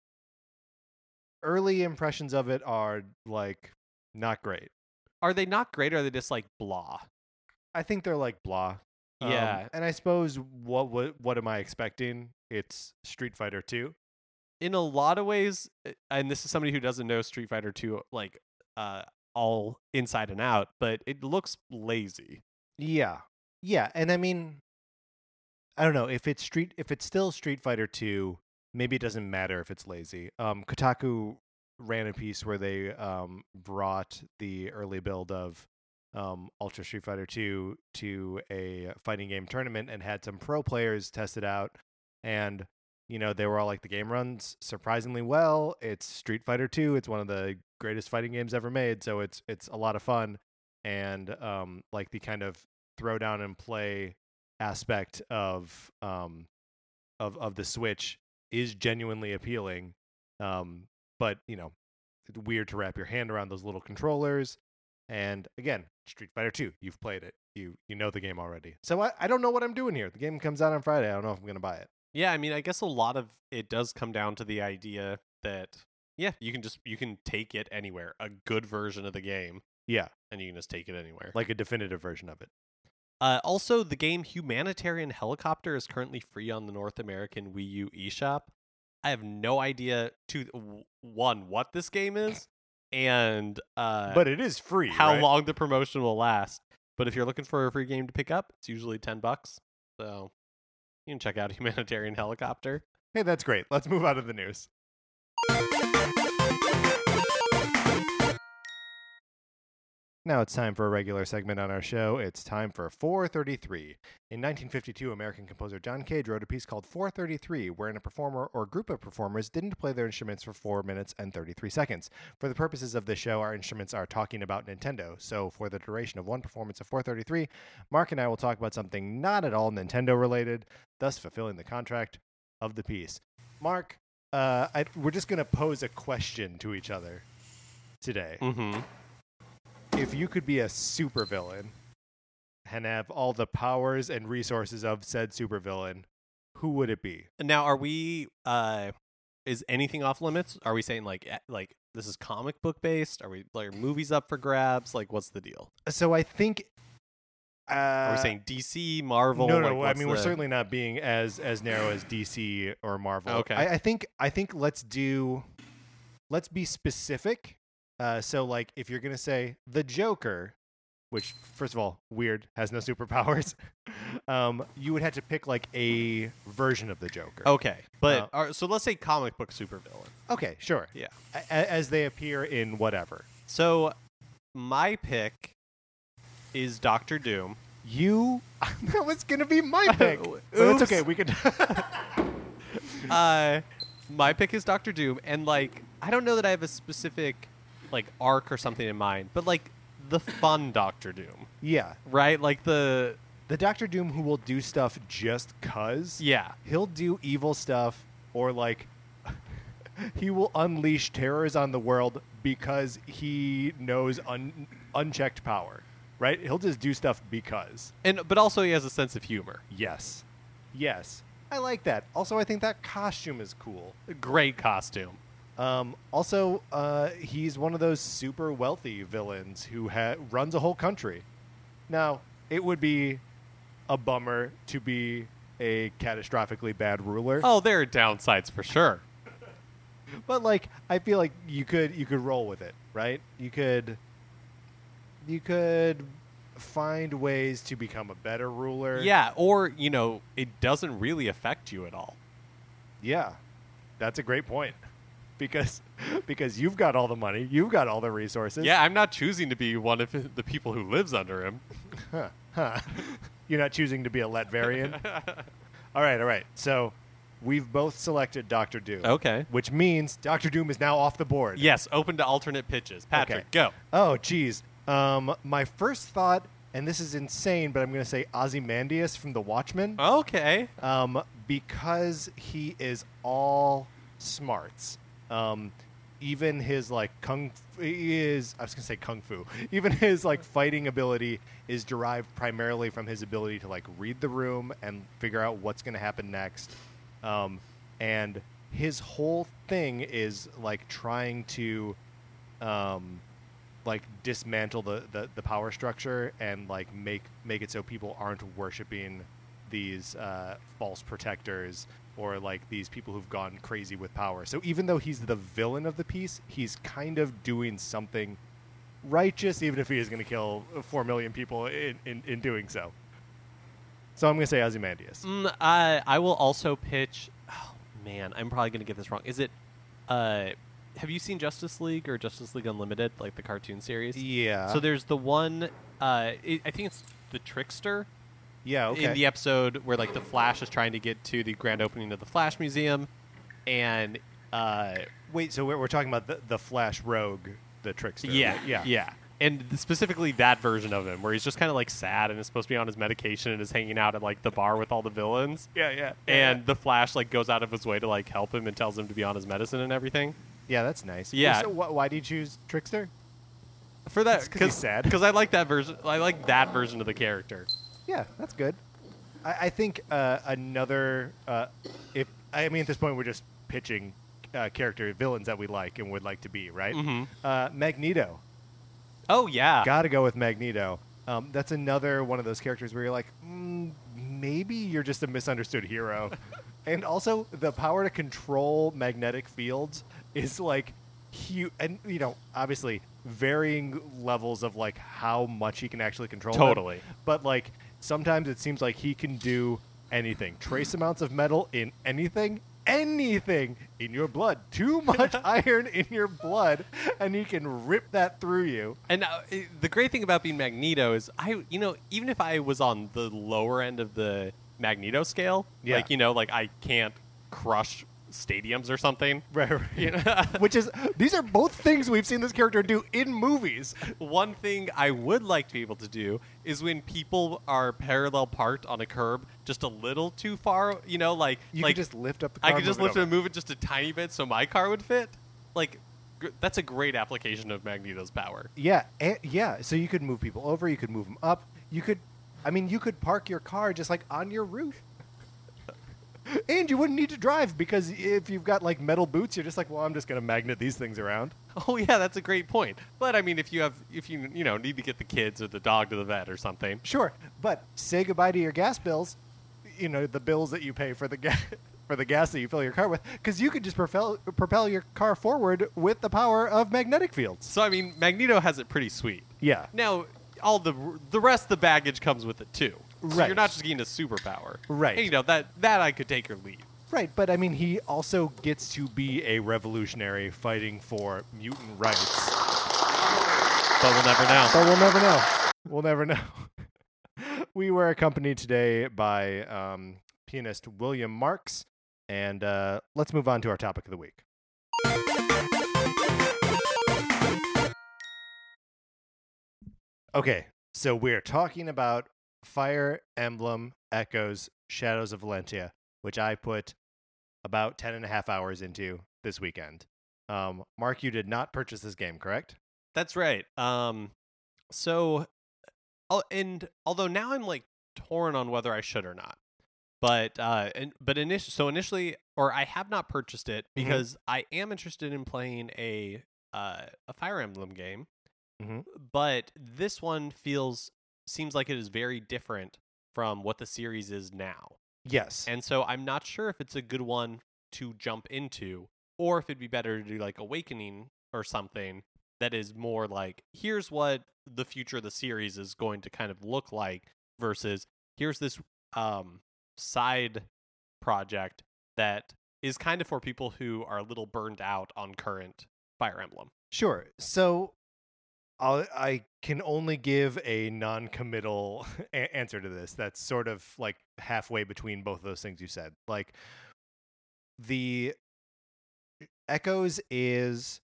Early impressions of it are like not great. Are they not great or are they just like blah? I think they're like blah. Um, Yeah. and I suppose what what what am I expecting? It's Street Fighter Two. In a lot of ways, uh, and this is somebody who doesn't know Street Fighter 2 like uh all inside and out, but it looks lazy. Yeah, yeah, and I mean, I don't know if it's Street if it's still Street Fighter Two. Maybe it doesn't matter if it's lazy. Um, Kotaku ran a piece where they um brought the early build of um, Ultra Street Fighter 2 to a fighting game tournament and had some pro players test it out. And, you know, they were all like, the game runs surprisingly well. It's Street Fighter 2. It's one of the greatest fighting games ever made. So it's, it's a lot of fun. And, um, like the kind of throw down and play aspect of, um, of, of the Switch is genuinely appealing. Um, but, you know, weird to wrap your hand around those little controllers. And again, Street Fighter 2, you've played it. You you know the game already. So I, I don't know what I'm doing here. The game comes out on Friday. I don't know if I'm going to buy it. Yeah, I mean, I guess a lot of it does come down to the idea that yeah, you can just you can take it anywhere. A good version of the game, Yeah, and you can just take it anywhere. like a definitive version of it. Uh, also, the game Humanitarian Helicopter is currently free on the North American Wii U eShop. I have no idea to one what this game is, and uh, but it is free. how right? long the promotion will last. But if you're looking for a free game to pick up, it's usually ten bucks. So you can check out Humanitarian Helicopter. Hey, that's great. Let's move on to the news. Now it's time for a regular segment on our show. It's time for 433. In 1952, American composer John Cage wrote a piece called 433, wherein a performer or group of performers didn't play their instruments for 4 minutes and 33 seconds. For the purposes of this show, our instruments are talking about Nintendo. So, for the duration of one performance of 433, Mark and I will talk about something not at all Nintendo related, thus fulfilling the contract of the piece. Mark, uh, I, we're just going to pose a question to each other today Mm-hmm. If you could be a supervillain and have all the powers and resources of said supervillain, who would it be? Now, are we? uh Is anything off limits? Are we saying like like this is comic book based? Are we like are movies up for grabs? Like, what's the deal? So I think. Uh, Are we saying DC, Marvel? No, no. Like, I mean, we're certainly not being as as narrow as DC or Marvel. Okay. I, I think I think let's do, let's be specific. Uh, so like, if you're gonna say the Joker, which first of all, weird, has no superpowers, um, you would have to pick like a version of the Joker. Okay, but Uh, so let's say comic book supervillain. okay, sure. Yeah. A- as they appear in whatever. So my pick is Doctor Doom. You, that was gonna be my pick. It's okay. We could. uh, my pick is Doctor Doom, and like I don't know that I have a specific like arc or something in mind, but like the fun Doctor Doom, yeah, right? Like the the Doctor Doom who will do stuff just cause. yeah, he'll do evil stuff or like he will unleash terrors on the world because he knows un- unchecked power. Right? He'll just do stuff because. And but also he has a sense of humor. yes. Yes. I like that. Also i think that costume is cool. Great costume. Um, also uh, he's one of those super wealthy villains who ha- runs a whole country now it would be a bummer to be a catastrophically bad ruler Oh, there are downsides for sure. but like I feel like you could you could roll with it, right? You could you could find ways to become a better ruler. Yeah, or you know, it doesn't really affect you at all. Yeah. That's a great point. Because because you've got all the money, you've got all the resources. Yeah, I'm not choosing to be one of the people who lives under him. Huh. Huh. You're not choosing to be a Latverian. all right, all right. So we've both selected Doctor Doom. Okay. Which means Doctor Doom is now off the board. Yes, open to alternate pitches. Patrick, Okay. go. Oh, geez. Um, my first thought, and this is insane, but I'm going to say Ozymandias from The Watchmen, Okay. um, because he is all smarts. Um, even his like kung f- he is I was gonna say kung fu. Even his like fighting ability is derived primarily from his ability to like read the room and figure out what's gonna happen next. Um, and his whole thing is like trying to um, like dismantle the, the, the power structure and like make make it so people aren't worshiping these uh, false protectors or like these people who've gone crazy with power. So even though he's the villain of the piece, he's kind of doing something righteous, even if he is going to kill four million people in, in, in doing so. So I'm going to say Ozymandias. Mm, I I will also pitch. Oh man, I'm probably gonna get this wrong. Is it? Uh, have you seen Justice League or Justice League Unlimited, like the cartoon series? Yeah. So there's the one. Uh, it, I think it's the Trickster. Yeah. Okay. in the episode where like the Flash is trying to get to the grand opening of the Flash Museum, and uh, Wait. So we're, we're talking about the, the Flash Rogue, the trickster. yeah, right? Yeah. yeah, and specifically that version of him where he's just kind of like sad and is supposed to be on his medication and is hanging out at like the bar with all the villains, Yeah. Yeah. and the Flash like goes out of his way to like help him and tells him to be on his medicine and everything. Yeah, that's nice. Yeah. So wh- why do you choose Trickster? For that, because he's sad. because I like that version. I like that version of the character. Yeah, that's good. I, I think uh, another. Uh, if I mean, at this point, we're just pitching uh, character villains that we like and would like to be, right? Mhm. Uh, Magneto. Oh yeah, Got to go with Magneto. Um, that's another one of those characters where you're like, mm, maybe you're just a misunderstood hero. and also, the power to control magnetic fields is like huge. And, you know, obviously, varying levels of like how much he can actually control. them. Totally. But, like, sometimes it seems like he can do anything. Trace amounts of metal in anything. Anything in your blood. Too much iron in your blood, and he can rip that through you. And uh, the great thing about being Magneto is, I, you know, even if I was on the lower end of the Magneto scale, Yeah. like you know, like I can't crush stadiums or something. Right, right. You know? Which is these are both things we've seen this character do in movies. One thing I would like to be able to do is when people are parallel parked on a curb just a little too far, you know, like You like could just lift up the car. I could just lift it and move it just a tiny bit so my car would fit. Like gr- that's a great application of Magneto's power. Yeah, and, yeah. So you could move people over. You could move them up. You could, I mean, you could park your car just like on your roof. And you wouldn't need to drive because if you've got like metal boots, you're just like, well, I'm just gonna magnet these things around. Oh yeah, that's a great point. But I mean, if you have, if you you know need to get the kids or the dog to the vet or something, Sure, but say goodbye to your gas bills. You know the bills that you pay for the gas for the gas that you fill your car with, because you could just propel propel your car forward with the power of magnetic fields. so I mean, Magneto has it pretty sweet. Yeah, Now, all the the rest of the baggage comes with it too. Right. you're not just getting a superpower. Right. And, you know that that I could take or leave. right. But I mean, he also gets to be a revolutionary fighting for mutant rights. But we'll never know. But we'll never know. We'll never know. we were accompanied today by um, pianist William Marks, and uh, let's move on to our topic of the week. Okay, so we're talking about Fire Emblem Echoes Shadows of Valentia, which I put about 10 and a half hours into this weekend. Um, Mark, you did not purchase this game, correct? That's right. Um, so, and although now I'm like torn on whether I should or not, but uh, and, but initially, so initially, or I have not purchased it Mhm. because I am interested in playing a uh, a Fire Emblem game, Mhm. but this one feels seems like it is very different from what the series is now, Yes. and so I'm not sure if it's a good one to jump into, or if it'd be better to do like Awakening or something that is more like here's what the future of the series is going to kind of look like versus here's this um side project that is kind of for people who are a little burned out on current Fire Emblem. Sure. So I'll, I can only give a non-committal a- answer to this. That's sort of like halfway between both of those things you said. Like the Echoes is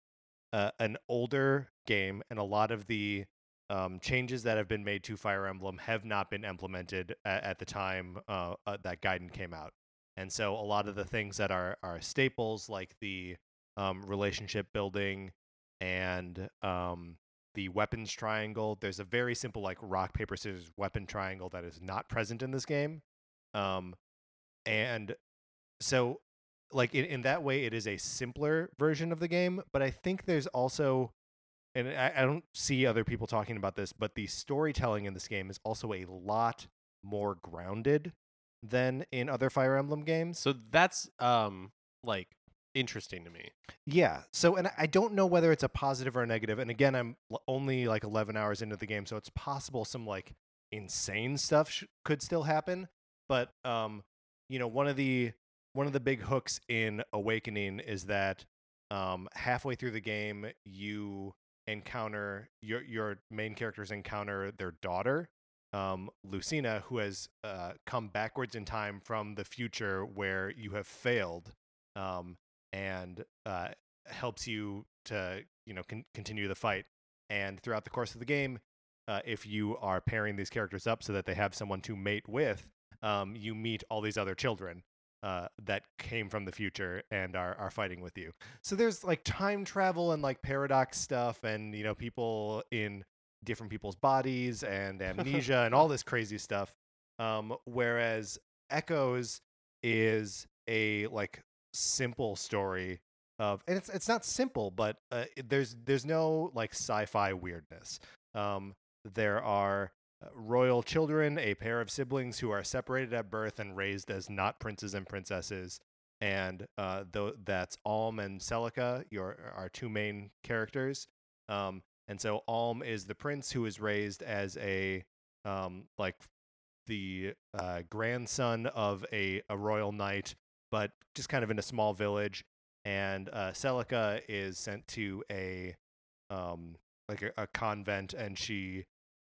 uh, an older game, and a lot of the um, changes that have been made to Fire Emblem have not been implemented at, at the time uh, uh, that Gaiden came out. And so a lot of the things that are, are staples, like the um, relationship building and um, the weapons triangle. There's a very simple like rock paper scissors weapon triangle that is not present in this game, um, and so like in, in that way it is a simpler version of the game. But I think there's also and I, I don't see other people talking about this, but the storytelling in this game is also a lot more grounded than in other Fire Emblem games. So that's um like interesting to me. Yeah. So, and I don't know whether it's a positive or a negative. And again, I'm only like 11 hours into the game, so it's possible some like insane stuff sh- could still happen. But um, you know, one of the one of the big hooks in Awakening is that um, halfway through the game, you encounter your your main characters encounter their daughter, um, Lucina, who has uh, come backwards in time from the future where you have failed. Um, and uh, helps you to you know con- continue the fight. And throughout the course of the game, uh, if you are pairing these characters up so that they have someone to mate with, um, you meet all these other children uh, that came from the future and are are fighting with you. So there's like time travel and like paradox stuff, and you know people in different people's bodies and amnesia and all this crazy stuff. Um, whereas Echoes is a like simple story of and it's it's not simple but uh, there's there's no like sci-fi weirdness. Um there are uh, royal children a pair of siblings who are separated at birth and raised as not princes and princesses and uh though that's Alm and Celica your our two main characters. Um and so Alm is the prince who is raised as a um like the uh, grandson of a, a royal knight but just kind of in a small village. And uh, Celica is sent to a um, like a, a convent, and she,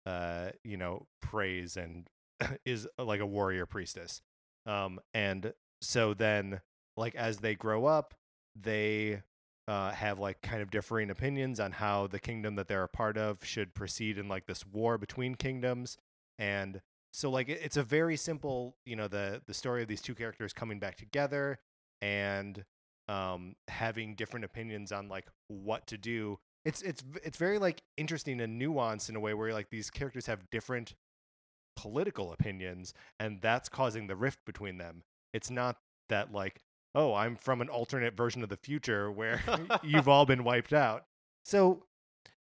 uh, you know, prays and is uh, like a warrior priestess. Um, and so then, like as they grow up, they uh, have like kind of differing opinions on how the kingdom that they're a part of should proceed in like this war between kingdoms. And so like it- it's a very simple you know the the story of these two characters coming back together and um having different opinions on like what to do it's it's it's very like interesting and nuanced in a way where like these characters have different political opinions and that's causing the rift between them it's not that like, oh, I'm from an alternate version of the future where you've all been wiped out. So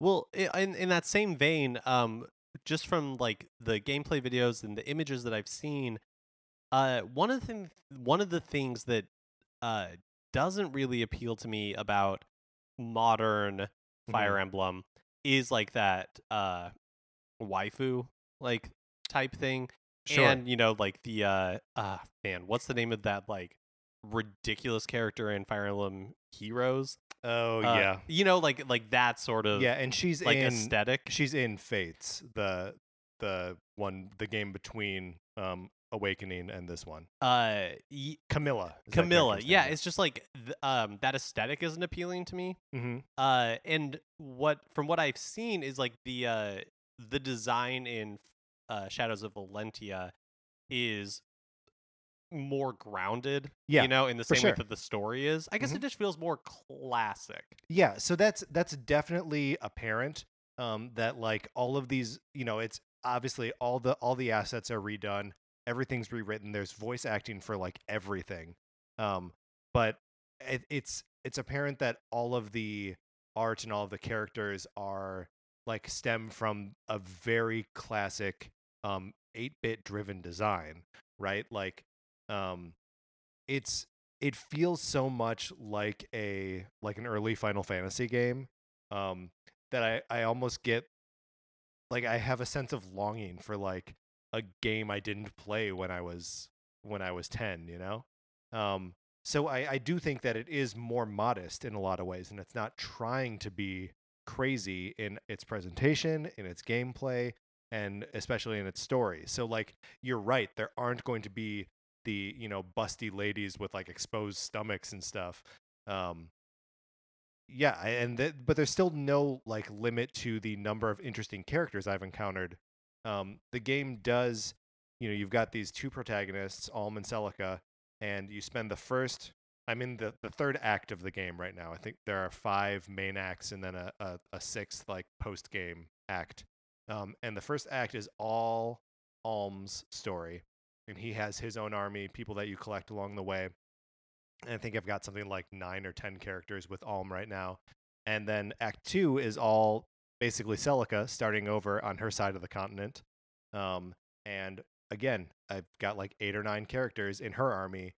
Well, in in that same vein, um, just from like the gameplay videos and the images that I've seen, uh, one of the one of the things that uh doesn't really appeal to me about modern Fire Emblem is like that uh waifu like type thing, sure, and you know like the uh uh man, what's the name of that like ridiculous character in Fire Emblem Heroes? oh Uh, yeah, you know like like that sort of yeah, and she's like in aesthetic. she's in Fates, the the one the game between um Awakening and this one. uh y- Camilla. Camilla. Yeah, it's just like th- um that aesthetic isn't appealing to me. Mhm. Uh and what from what I've seen is like the uh the design in uh Shadows of Valentia is more grounded, Yeah, you know, in the same sure. way that the story is. I guess Mhm. it just feels more classic. Yeah, so that's that's definitely apparent. Um, that like all of these, you know, it's obviously all the all the assets are redone, everything's rewritten. There's voice acting for like everything. Um, but it, it's it's apparent that all of the art and all of the characters are like stem from a very classic um 8-bit driven design, right? Like um it's it feels so much like a like an early Final Fantasy game um that I I almost get like I have a sense of longing for like a game I didn't play when I was when I was 10, you know? Um so I I do think that it is more modest in a lot of ways and it's not trying to be crazy in its presentation, in its gameplay, and especially in its story. So like you're right, there aren't going to be the, you know, busty ladies with like exposed stomachs and stuff. Um yeah, and th- but there's still no like limit to the number of interesting characters I've encountered. Um the game does, you know, you've got these two protagonists, Alm and Celica, and you spend the first I'm in the, the third act of the game right now. I think there are five main acts and then a, a, a sixth like post game act. Um, and the first act is all Alm's story, and he has his own army, people that you collect along the way. And I think I've got something like nine or ten characters with Alm right now. And then Act Two is all basically Celica starting over on her side of the continent. Um, and again, I've got like eight or nine characters in her army.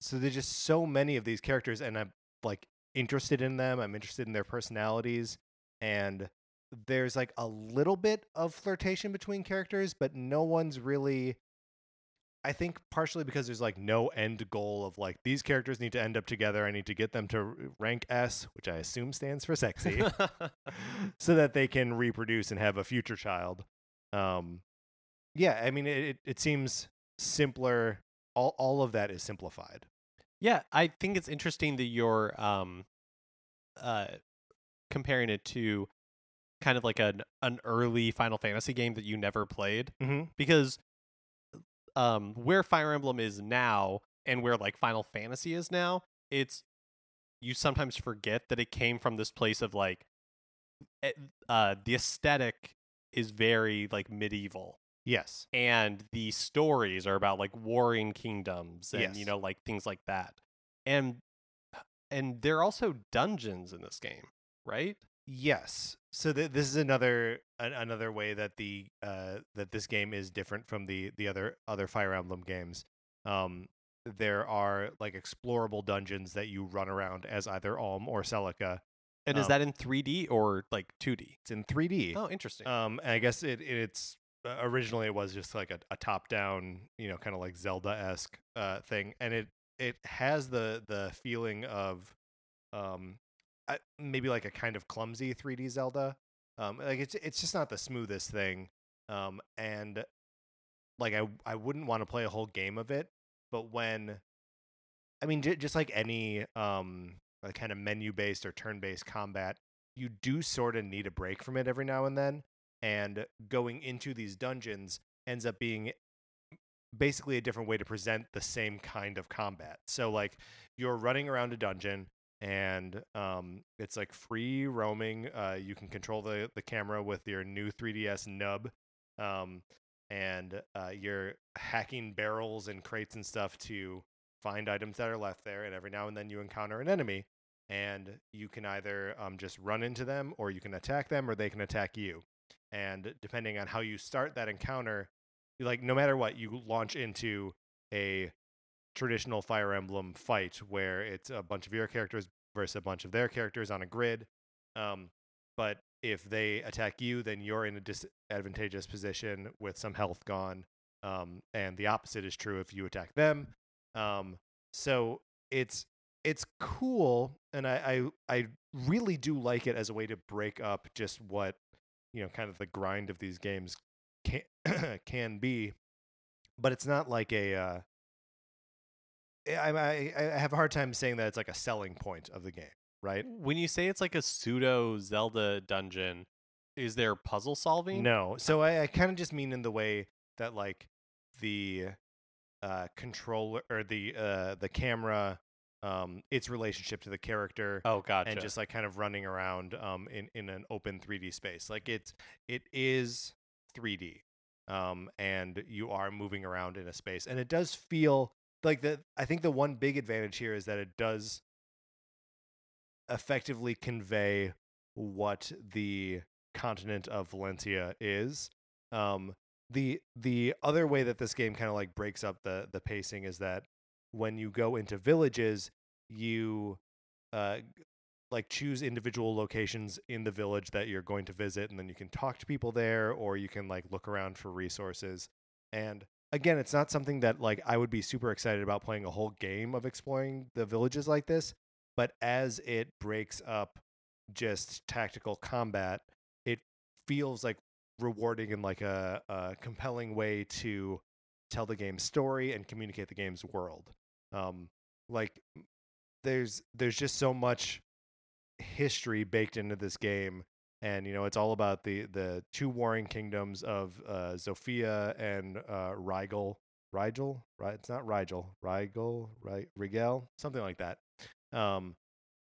So there's just so many of these characters, and I'm like interested in them. I'm interested in their personalities, and there's like a little bit of flirtation between characters, but no one's really. I think partially because there's like no end goal of like these characters need to end up together. I need to get them to rank S, which I assume stands for sexy, so that they can reproduce and have a future child. Um, yeah, I mean it. It, it seems simpler. All all of that is simplified. Yeah, I think it's interesting that you're um uh comparing it to kind of like an an early Final Fantasy game that you never played Mm-hmm. because um where Fire Emblem is now and where like Final Fantasy is now, it's you sometimes forget that it came from this place of like eh, uh the aesthetic is very like medieval. Yes. and the stories are about like warring kingdoms and you know like things like that. And and there are also dungeons in this game right Yes. So th- this is another an- another way that the uh, that this game is different from the the other other Fire Emblem games. Um, there are like explorable dungeons that you run around as either Alm or Celica. and is Um, that in 3d or like 2d It's in 3D. oh interesting Um, and I guess it it's uh, originally it was just like a, a top down, you know, kind of like Zelda esque uh, thing, and it it has the the feeling of um I- maybe like a kind of clumsy 3D Zelda. Um, like it's it's just not the smoothest thing. Um, and like I I wouldn't want to play a whole game of it, but when I mean j- just like any um like kind of menu based or turn based combat, you do sort of need a break from it every now and then. And going into these dungeons ends up being basically a different way to present the same kind of combat. So like you're running around a dungeon and um, it's like free roaming. Uh, you can control the the camera with your new 3DS nub, um, and uh, you're hacking barrels and crates and stuff to find items that are left there, and every now and then you encounter an enemy, and you can either um, just run into them, or you can attack them, or they can attack you. And depending on how you start that encounter, like no matter what, you launch into a traditional Fire Emblem fight where it's a bunch of your characters versus a bunch of their characters on a grid. Um, but if they attack you, then you're in a disadvantageous position with some health gone. Um, and the opposite is true if you attack them. Um, so it's it's cool, and I, I I really do like it as a way to break up just what you know, kind of the grind of these games can can be. But it's not like a. Uh, I, I I have a hard time saying that it's like a selling point of the game, right? When you say it's like a pseudo Zelda dungeon, is there puzzle solving? No. So I, I kind of just mean in the way that like the uh controller or the uh the camera um its relationship to the character Oh, gotcha. and just like kind of running around um in in an open 3D space. Like it's it is 3D. Um and you are moving around in a space and it does feel like the I think the one big advantage here is that it does effectively convey what the continent of Valentia is. Um, the the other way that this game kind of like breaks up the the pacing is that when you go into villages, you uh like choose individual locations in the village that you're going to visit, and then you can talk to people there, or you can like look around for resources. And again, it's not something that like I would be super excited about playing a whole game of exploring the villages like this. But as it breaks up just tactical combat, it feels like rewarding in like a, a compelling way to tell the game's story and communicate the game's world. Um, like there's there's just so much history baked into this game, and you know it's all about the the two warring kingdoms of uh, Zofia and uh, Rigel. Rigel, right? It's not Rigel. Rigel, right? Rigel, something like that. Um,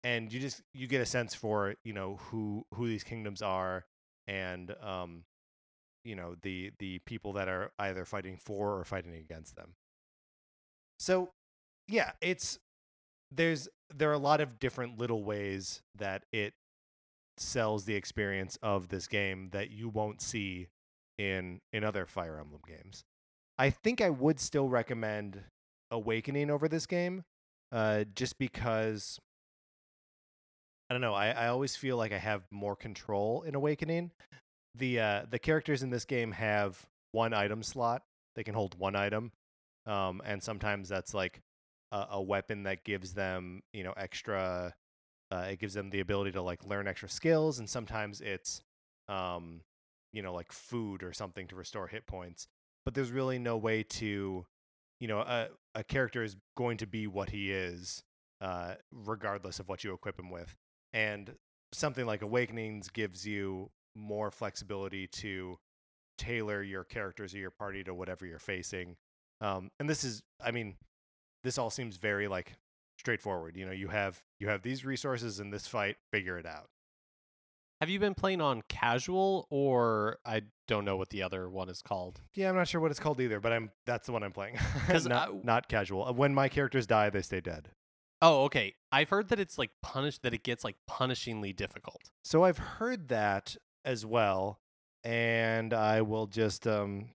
and you just you get a sense for you know who who these kingdoms are and um you know the the people that are either fighting for or fighting against them so yeah it's there's there are a lot of different little ways that it sells the experience of this game that you won't see in in other fire emblem games i think i would still recommend awakening over this game uh just because I don't know. I, I always feel like I have more control in Awakening. The uh, the characters in this game have one item slot. They can hold one item, um, and sometimes that's like a, a weapon that gives them you know extra. Uh, it gives them the ability to like learn extra skills, and sometimes it's um, you know like food or something to restore hit points. But there's really no way to, you know, a a character is going to be what he is, uh, regardless of what you equip him with and something like awakenings gives you more flexibility to tailor your characters or your party to whatever you're facing um, and this is i mean this all seems very like straightforward you know you have you have these resources in this fight figure it out Have you been playing on casual or I don't know what the other one is called? yeah i'm not sure what it's called either but i'm that's the one i'm playing. not, I- not casual Uh, when my characters die they stay dead Oh, okay. I've heard that it's like punished that it gets like punishingly difficult. So I've heard that as well, and I will just um,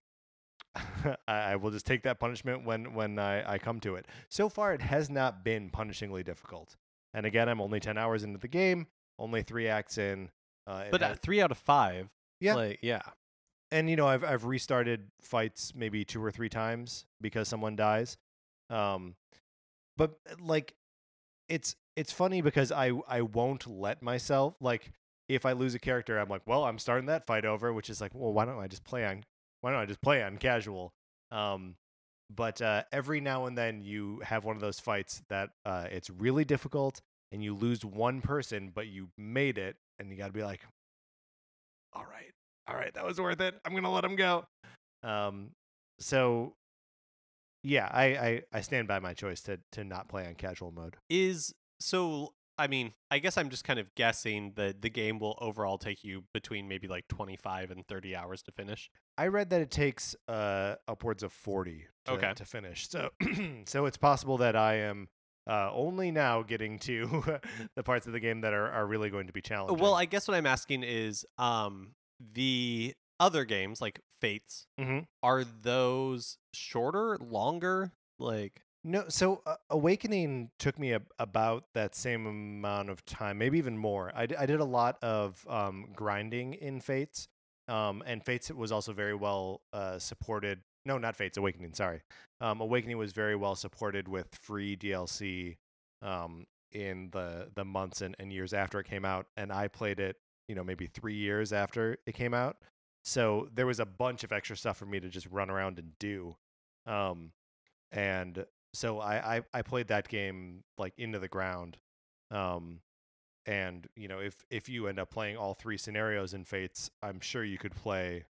I will just take that punishment when when I, I come to it. So far, it has not been punishingly difficult. And again, I'm only ten hours into the game, only three acts in. Uh, But has- at three out of five, Yeah. like, yeah. and you know I've I've restarted fights maybe two or three times because someone dies. Um, but like, it's it's funny because I I won't let myself like if I lose a character I'm like well I'm starting that fight over which is like well why don't I just play on why don't I just play on casual. Um, but uh, every now and then you have one of those fights that uh, it's really difficult and you lose one person but you made it and you got to be like all right all right, that was worth it. I'm gonna let him go. Um, so yeah, I, I I stand by my choice to to not play on casual mode. Is so I mean, I guess I'm just kind of guessing that the game will overall take you between maybe like 25 and 30 hours to finish. I read that it takes uh, upwards of 40 to, Okay. to finish. So so it's possible that I am uh, only now getting to the parts of the game that are, are really going to be challenging. Well, I guess what I'm asking is um the other games like Fates Mhm. are those shorter, longer? Like No, so uh, Awakening took me a, about that same amount of time, maybe even more. I, d- I did a lot of um, grinding in Fates, um, and Fates was also very well uh, supported. No, not Fates, Awakening. Sorry, um, Awakening was very well supported with free DLC um, in the the months and, and years after it came out, and I played it, you know, maybe three years after it came out. So there was a bunch of extra stuff for me to just run around and do. Um, and so I, I I played that game like into the ground. Um and you know if if you end up playing all three scenarios in Fates, I'm sure you could play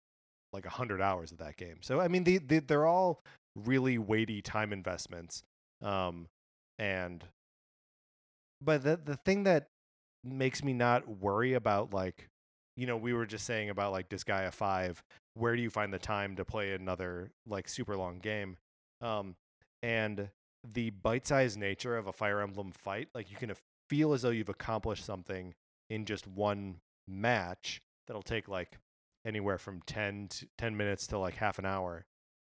like 100 hours of that game. So I mean the, the they're all really weighty time investments. Um and but the the thing that makes me not worry about like you know we were just saying about like Disgaea 5 where do you find the time to play another like super long game um and the bite-sized nature of a fire emblem fight like you can feel as though you've accomplished something in just one match that'll take like anywhere from 10 to 10 minutes to like half an hour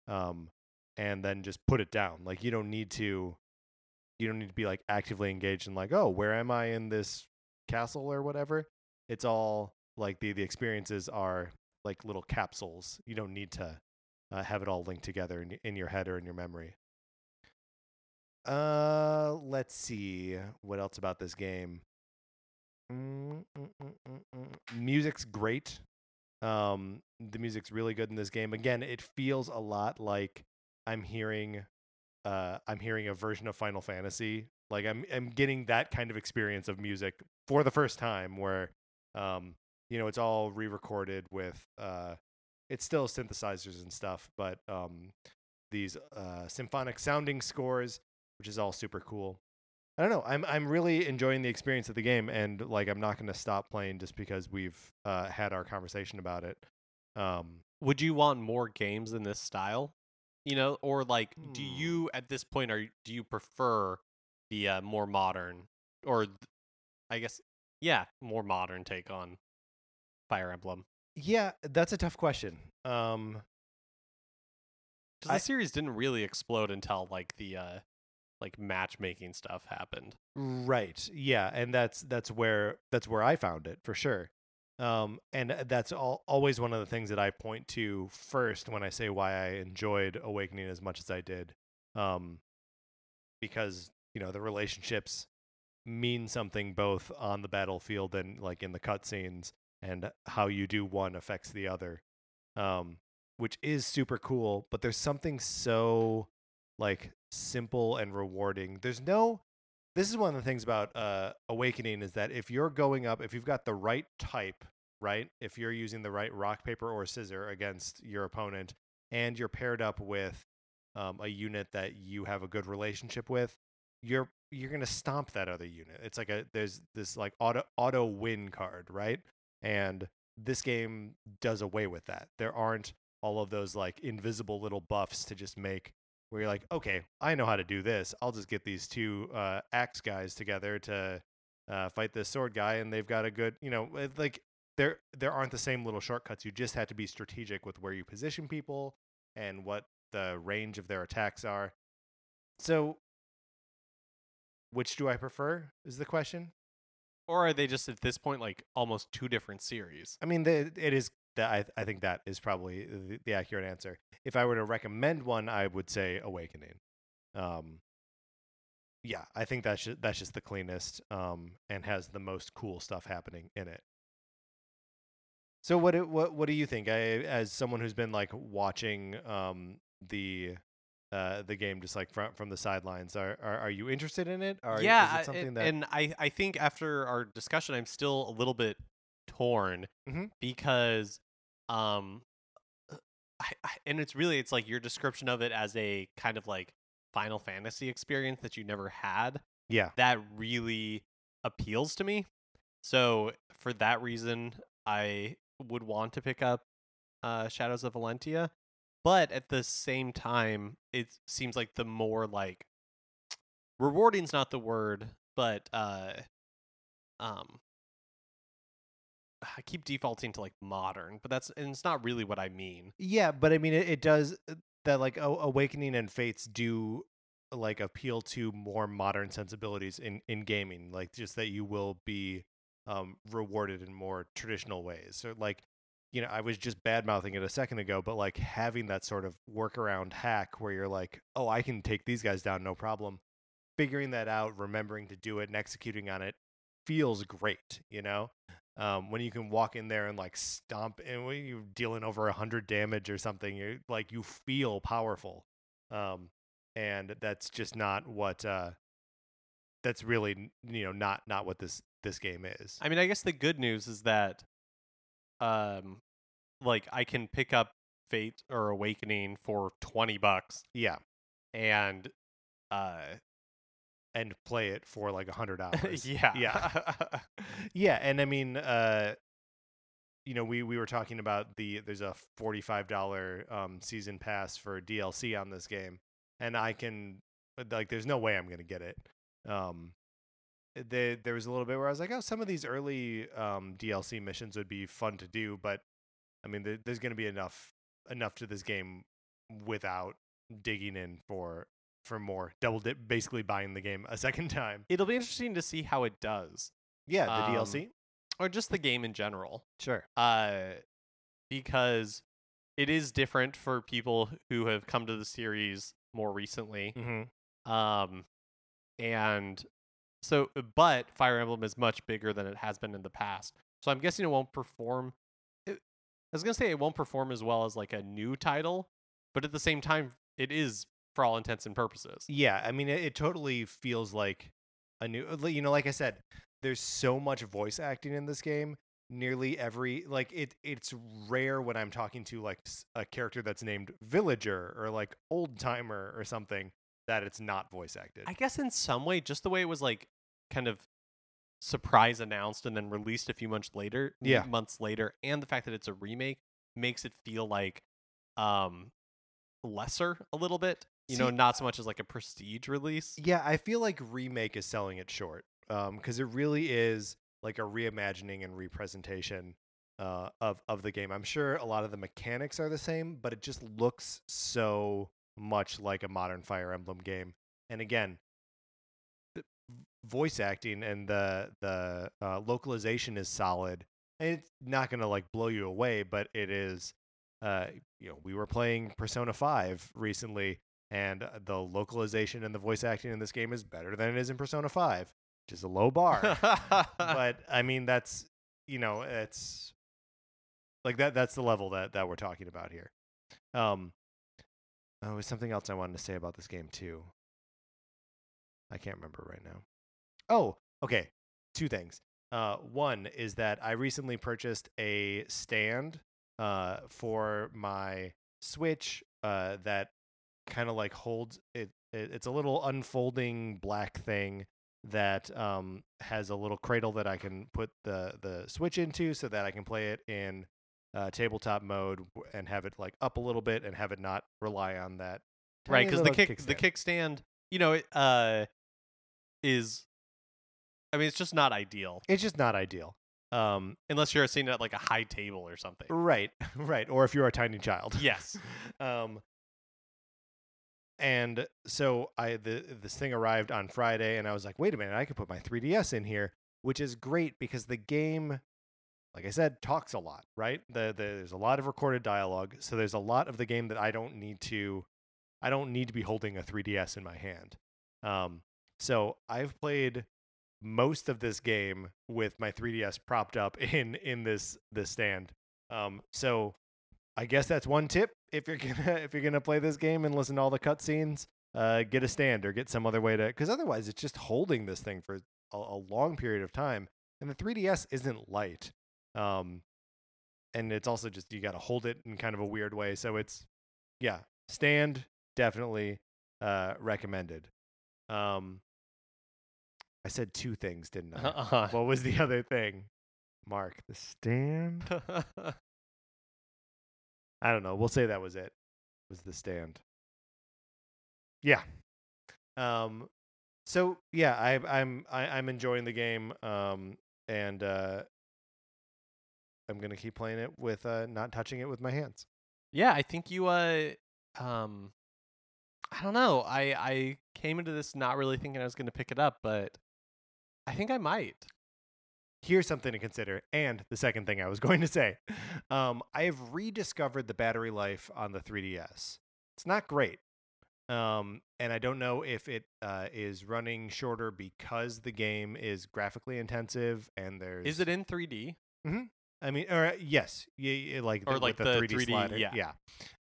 um and then just put it down. Like you don't need to you don't need to be like actively engaged in like oh where am i in this castle or whatever? It's all like the the experiences are like little capsules. You don't need to uh, have it all linked together in, in your head or in your memory uh let's see what else about this game? Mm, mm, mm, music's great. Um the music's really good in this game. Again it feels a lot like i'm hearing uh i'm hearing a version of final fantasy. Like i'm i'm getting that kind of experience of music for the first time where um you know it's all re-recorded with uh it's still synthesizers and stuff but um these uh symphonic sounding scores which is all super cool I don't know. I'm I'm really enjoying the experience of the game, and like I'm not going to stop playing just because we've uh, had our conversation about it. Um, would you want more games in this style? You know, or like do Hmm. you at this point are do you prefer the uh, more modern or th- I guess yeah, more modern take on Fire Emblem? yeah, that's a tough question. Um, the series didn't really explode until like the uh like matchmaking stuff happened. right. Yeah, and that's that's where that's where I found it for sure. Um, and that's all, always one of the things that I point to first when I say why I enjoyed Awakening as much as I did. Um, because you know the relationships mean something both on the battlefield and like in the cutscenes, and how you do one affects the other, um, which is super cool. But there's something so like simple and rewarding. There's no. This is one of the things about uh, Awakening is that if you're going up, if you've got the right type, right, if you're using the right rock paper or scissor against your opponent, and you're paired up with um, a unit that you have a good relationship with, you're you're gonna stomp that other unit. It's like a there's this like auto auto win card, right? And this game does away with that. There aren't all of those like invisible little buffs to just make where you're like, okay, I know how to do this. I'll just get these two uh, axe guys together to uh, fight this sword guy, and they've got a good, you know, like there there aren't the same little shortcuts. You just have to be strategic with where you position people and what the range of their attacks are. So, which do I prefer? Is the question. Or are they just at this point like almost two different series? I mean, the, it is that I, I think that is probably the, the accurate answer. If I were to recommend one, I would say Awakening. Um, yeah, I think that's just, that's just the cleanest um, and has the most cool stuff happening in it. So what do- what what do you think? I, as someone who's been like watching um, the uh, the game just like from from the sidelines, are are, are you interested in it? Or yeah, is it something and, that and I I think after our discussion, I'm still a little bit torn Mhm. because um, uh, I, I, and it's really it's like your description of it as a kind of like Final Fantasy experience that you never had yeah that really appeals to me. So for that reason, I would want to pick up uh, Shadows of Valentia. But at the same time, it seems like the more like rewarding's not the word, but uh, um, I keep defaulting to like modern, but that's and it's not really what I mean. Yeah, but I mean, it, it does uh, that like o- Awakening and Fates do like appeal to more modern sensibilities in in gaming, like just that you will be um rewarded in more traditional ways. So like, you know, I was just bad mouthing it a second ago, but like having that sort of workaround hack where you're like, oh, I can take these guys down no problem. Figuring that out, remembering to do it, and executing on it feels great, you know um, when you can walk in there and like stomp and when you're dealing over a hundred damage or something, you like you feel powerful, um, and that's just not what uh, that's really you know not not what this this game is. I mean, I guess the good news is that, um, like I can pick up Fate or Awakening for twenty bucks Yeah, and, uh, and play it for like a hundred hours. yeah, yeah, yeah. And I mean, uh, you know, we we were talking about the there's a forty five dollar um season pass for DLC on this game, and I can like there's no way I'm gonna get it. Um, the, there was a little bit where I was like, oh, some of these early um DLC missions would be fun to do, but I mean, there, there's gonna be enough enough to this game without digging in for for more double dip basically buying the game a second time It'll be interesting to see how it does, yeah the Um, dlc or just the game in general. sure Uh, because it is different for people who have come to the series more recently. mm-hmm. Um, and so, but Fire Emblem is much bigger than it has been in the past. So I'm guessing it won't perform. It, I was gonna say it won't perform as well as like a new title, but at the same time, it is for all intents and purposes. Yeah, I mean, it, it totally feels like a new. You know, like I said, there's so much voice acting in this game. Nearly every like it. It's rare when I'm talking to like a character that's named Villager or like Old Timer or something that it's not voice acted. I guess in some way, just the way it was like kind of surprise announced and then released a few months later, Yeah. months later, and the fact that it's a remake makes it feel like um lesser a little bit. You know, not so much as like a prestige release. Yeah, I feel like remake is selling it short. Um, because it really is like a reimagining and representation uh of of the game. I'm sure a lot of the mechanics are the same, but it just looks so much like a modern Fire Emblem game. And again, the voice acting and the the uh, localization is solid. And it's not gonna like blow you away, but it is. Uh, you know, we were playing Persona Five recently, and uh, the localization and the voice acting in this game is better than it is in Persona 5, which is a low bar. but I mean, that's you know, it's like that. That's the level that that we're talking about here. Um, oh, there's something else I wanted to say about this game too. I can't remember right now. Oh, okay. Two things. Uh, one is that I recently purchased a stand uh, for my Switch uh, that kind of like holds it, it. It's a little unfolding black thing that um, has a little cradle that I can put the the Switch into, so that I can play it in uh, tabletop mode and have it like up a little bit and have it not rely on that. right, because the kick the kickstand, you know, it uh is I mean, it's just not ideal It's just not ideal. Um, unless you're sitting at like a high table or something. right, right. Or if you're a tiny child. Yes. um and so i the, this thing arrived on friday and i was like wait a minute i could put my 3ds in here which is great because the game like i said talks a lot right? The, the there's a lot of recorded dialogue so there's a lot of the game that i don't need to i don't need to be holding a 3ds in my hand. Um so i've played most of this game with my 3ds propped up in in this this stand. Um so I guess that's one tip if you're gonna if you're gonna play this game and listen to all the cutscenes. Uh, get a stand or get some other way to because otherwise it's just holding this thing for a, a long period of time. And the 3DS isn't light, um, and it's also just you got to hold it in kind of a weird way. So it's yeah, stand definitely uh, recommended. Um, I said two things, didn't I? Uh-uh. what was the other thing? Mark the stand. I don't know. We'll say that was it. Was the stand. Yeah. Um so yeah, I I'm I, I'm enjoying the game um and uh I'm to keep playing it with uh not touching it with my hands. yeah, I think you uh um I don't know. I I came into this not really thinking I was to pick it up, but I think I might. Here's something to consider. And the second thing I was going to say um, I have rediscovered the battery life on the 3DS. It's not great. Um, and I don't know if it uh, is running shorter because the game is graphically intensive and there's. Is it in 3D? I mean, or uh, yes, yeah, like Or the, like the, the 3D, 3D, slider. yeah. yeah.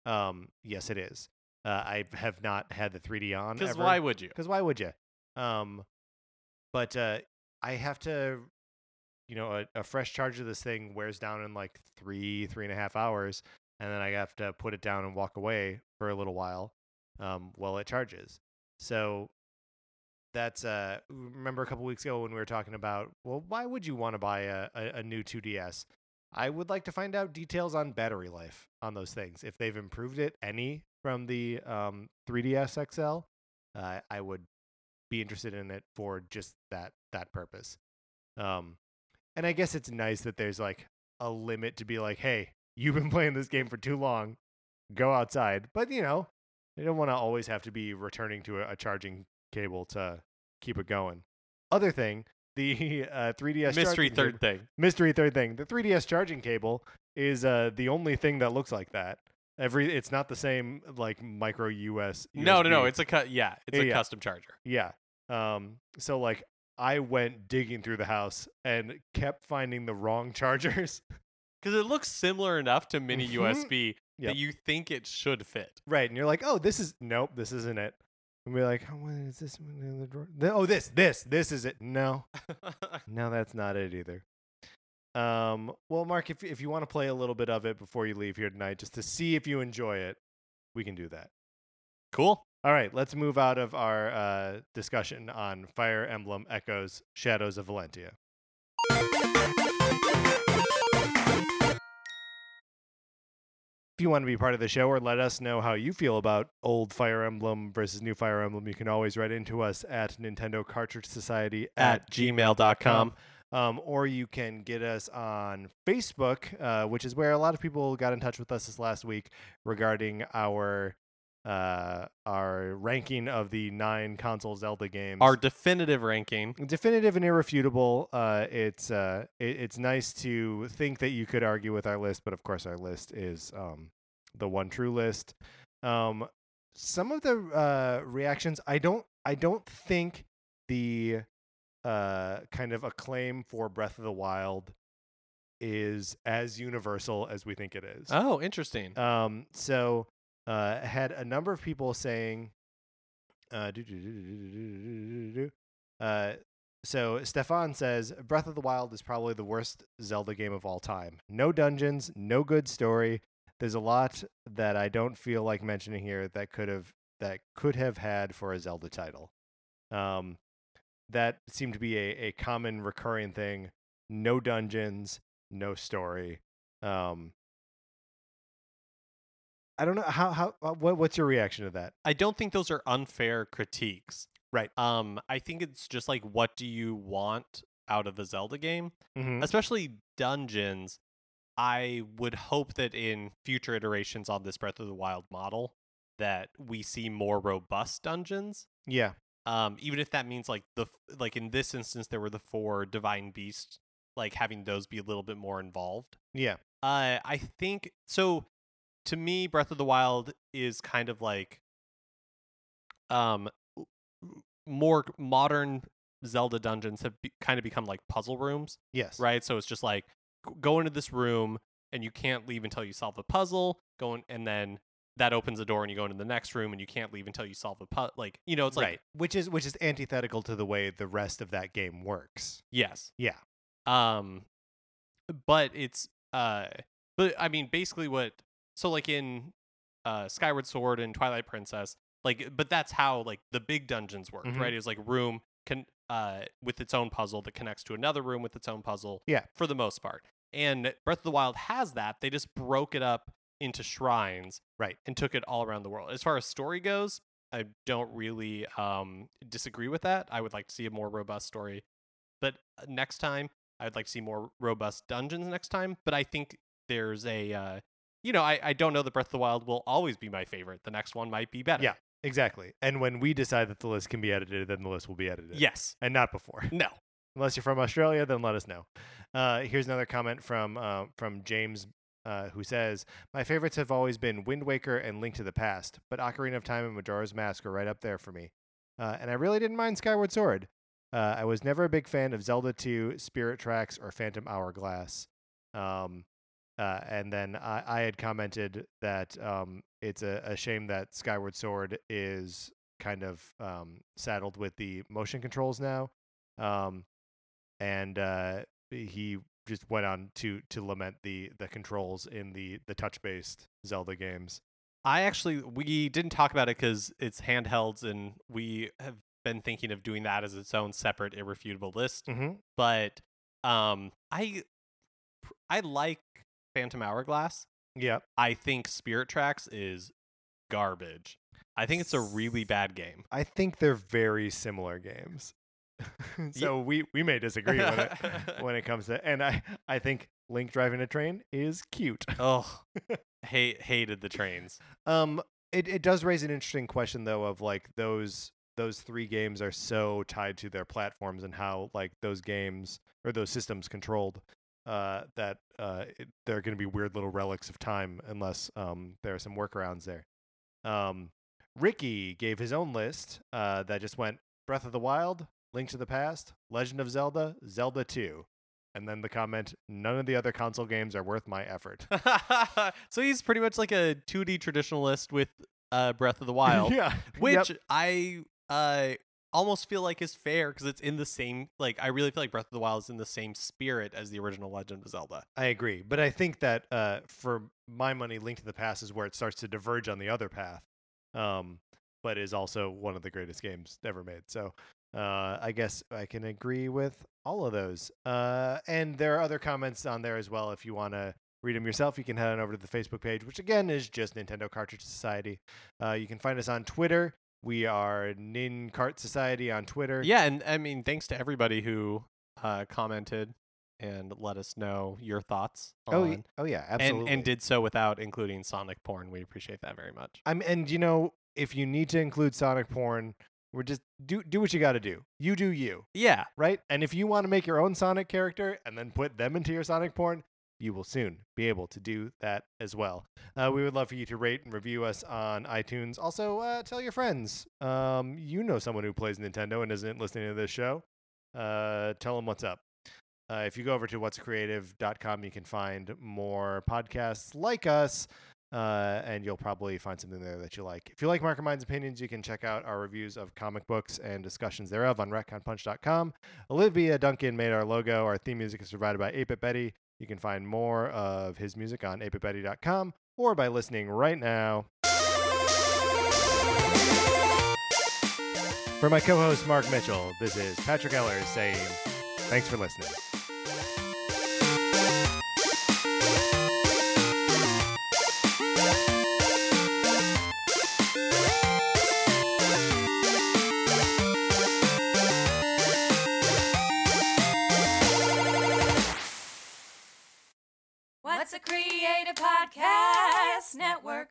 Um, yes, it is. Uh, I have not had the 3D on. Because why would you? Because why would you? Um, but uh, I have to, you know, a, a fresh charge of this thing wears down in like three, three and a half hours, and then I have to put it down and walk away for a little while um, while it charges. So that's uh, remember a couple weeks ago when we were talking about, well, why would you want to buy a, a, a new 2DS? I would like to find out details on battery life on those things. If they've improved it any from the um, 3DS XL, uh, I would be interested in it for just that that purpose. Um, and I guess it's nice that there's like a limit to be like, hey, you've been playing this game for too long, go outside. But you know, you don't want to always have to be returning to a, a charging cable to keep it going. Other thing, the uh, 3DS Mystery third cable- thing. mystery third thing. The 3DS charging cable is uh, the only thing that looks like that. Every it's not the same like micro US. No, no, no. It's a cut. Yeah, it's Yeah, a yeah. custom charger. Yeah. Um. So like, I went digging through the house and kept finding the wrong chargers. Because it looks similar enough to mini Mhm. USB Yep. that you think it should fit. right. And you're like, oh, this is nope, this isn't it. And we're like, oh, what is this one in the drawer? Oh, this, this, this is it. No, no, that's not it either. Um. Well, Mark, if if you want to play a little bit of it before you leave here tonight, just to see if you enjoy it, we can do that. cool. All right, let's move out of our uh, discussion on Fire Emblem Echoes Shadows of Valentia. If you want to be part of the show or let us know how you feel about old Fire Emblem versus new Fire Emblem, you can always write into us at Nintendo Cartridge Society At gmail.com. um, or you can get us on Facebook, uh, which is where a lot of people got in touch with us this last week regarding our uh, our ranking of the nine console Zelda games. Our definitive ranking. definitive and irrefutable. Uh, it's uh, it, it's nice to think that you could argue with our list, but of course our list is um, the one true list. Um, some of the uh, reactions, I don't, I don't think the uh, kind of acclaim for Breath of the Wild is as universal as we think it is. Oh, interesting. Um, so uh, had a number of people saying, uh, uh, so Stefan says Breath of the Wild is probably the worst Zelda game of all time. No dungeons, no good story. There's a lot that I don't feel like mentioning here that could have that could have had for a Zelda title. Um, that seemed to be a, a common recurring thing. No dungeons, no story. Um, I don't know how how uh, what what's your reaction to that? I don't think those are unfair critiques. Right. Um, I think it's just like, what do you want out of a Zelda game? Mm-hmm. Especially dungeons. I would hope that in future iterations on this Breath of the Wild model, that we see more robust dungeons. Yeah, Um, even if that means like the like in this instance there were the four divine beasts, like having those be a little bit more involved. yeah, Uh, I think so. To me, Breath of the Wild is kind of like, um, more modern Zelda dungeons have be- kind of become like puzzle rooms, yes, right? So it's just like go into this room and you can't leave until you solve the puzzle. Going and then that opens a door and you go into the next room and you can't leave until you solve the puzzle. Like you know, it's like right. Which is which is antithetical to the way the rest of that game works. yes, Yeah, Um, but it's uh, but I mean, basically what so like in uh Skyward Sword and Twilight Princess, like, but that's how like the big dungeons worked, Mhm. right? It was like room can uh, with its own puzzle that connects to another room with its own puzzle. Yeah. for the most part. And Breath of the Wild has that. They just broke it up into shrines, Right. and took it all around the world. As far as story goes, I don't really um, disagree with that. I would like to see a more robust story, but uh, next time I would like to see more robust dungeons next time. But I think there's a, uh, you know, I, I don't know that Breath of the Wild will always be my favorite. The next one might be better. Yeah. Exactly. And when we decide that the list can be edited, then the list will be edited. Yes. And not before. No. Unless you're from Australia, then let us know. Uh, here's another comment from uh, from James, uh, who says, "My favorites have always been Wind Waker and Link to the Past, but Ocarina of Time and Majora's Mask are right up there for me. Uh, and I really didn't mind Skyward Sword. Uh, I was never a big fan of Zelda 2, Spirit Tracks, or Phantom Hourglass. Um, uh, and then I, I had commented that um, it's a, a shame that Skyward Sword is kind of um, saddled with the motion controls now. Um, and uh, he just went on to to lament the the controls in the the touch based Zelda games. I actually we didn't talk about it because it's handhelds, and we have been thinking of doing that as its own separate irrefutable list. Mm-hmm. But um, I I like Phantom Hourglass. Yep. I think Spirit Tracks is garbage. I think it's a really bad game. I think they're very similar games. so we we may disagree with it when it comes to and I I think Link driving a train is cute. oh, hate hated the trains. Um it, it does raise an interesting question though of like those those three games are so tied to their platforms and how like those games or those systems controlled uh that uh it, they're going to be weird little relics of time unless um there are some workarounds there. Um Ricky gave his own list uh that just went Breath of the Wild, Link to the Past, Legend of Zelda, Zelda 2. And then the comment, none of the other console games are worth my effort. so he's pretty much like a 2D traditionalist with uh, Breath of the Wild, yeah. which Yep. I uh, almost feel like is fair because it's in the same. Like I really feel like Breath of the Wild is in the same spirit as the original Legend of Zelda. I agree, but I think that uh, for my money, Link to the Past is where it starts to diverge on the other path, um, but is also one of the greatest games ever made. So uh, I guess I can agree with all of those. Uh, and there are other comments on there as well. If you want to read them yourself, you can head on over to the Facebook page, which again is just Nintendo Cartridge Society. Uh, you can find us on Twitter. We are Nin Cart Society on Twitter. Yeah, and I mean, thanks to everybody who uh, commented and let us know your thoughts. Oh, on, oh yeah, and absolutely. and did so without including Sonic porn. We appreciate that very much. I'm and you know if you need to include Sonic porn, we're just do do what you got to do. You do you, Yeah, right? And if you want to make your own Sonic character and then put them into your Sonic porn, you will soon be able to do that as well. Uh, we would love for you to rate and review us on iTunes. Also, uh, tell your friends. Um, you know someone who plays Nintendo and isn't listening to this show. Uh, tell them what's up. Uh, if you go over to what'screative.com, you can find more podcasts like us, uh, and you'll probably find something there that you like. If you like Mark Marker Mind's opinions, you can check out our reviews of comic books and discussions thereof on retconpunch.com. Olivia Duncan made our logo. Our theme music is provided by 8 Betty. You can find more of his music on 8bitbetty.com or by listening right now. For my co host, Mark Mitchell, this is Patrick Eller saying thanks for listening. Creative Podcast Network?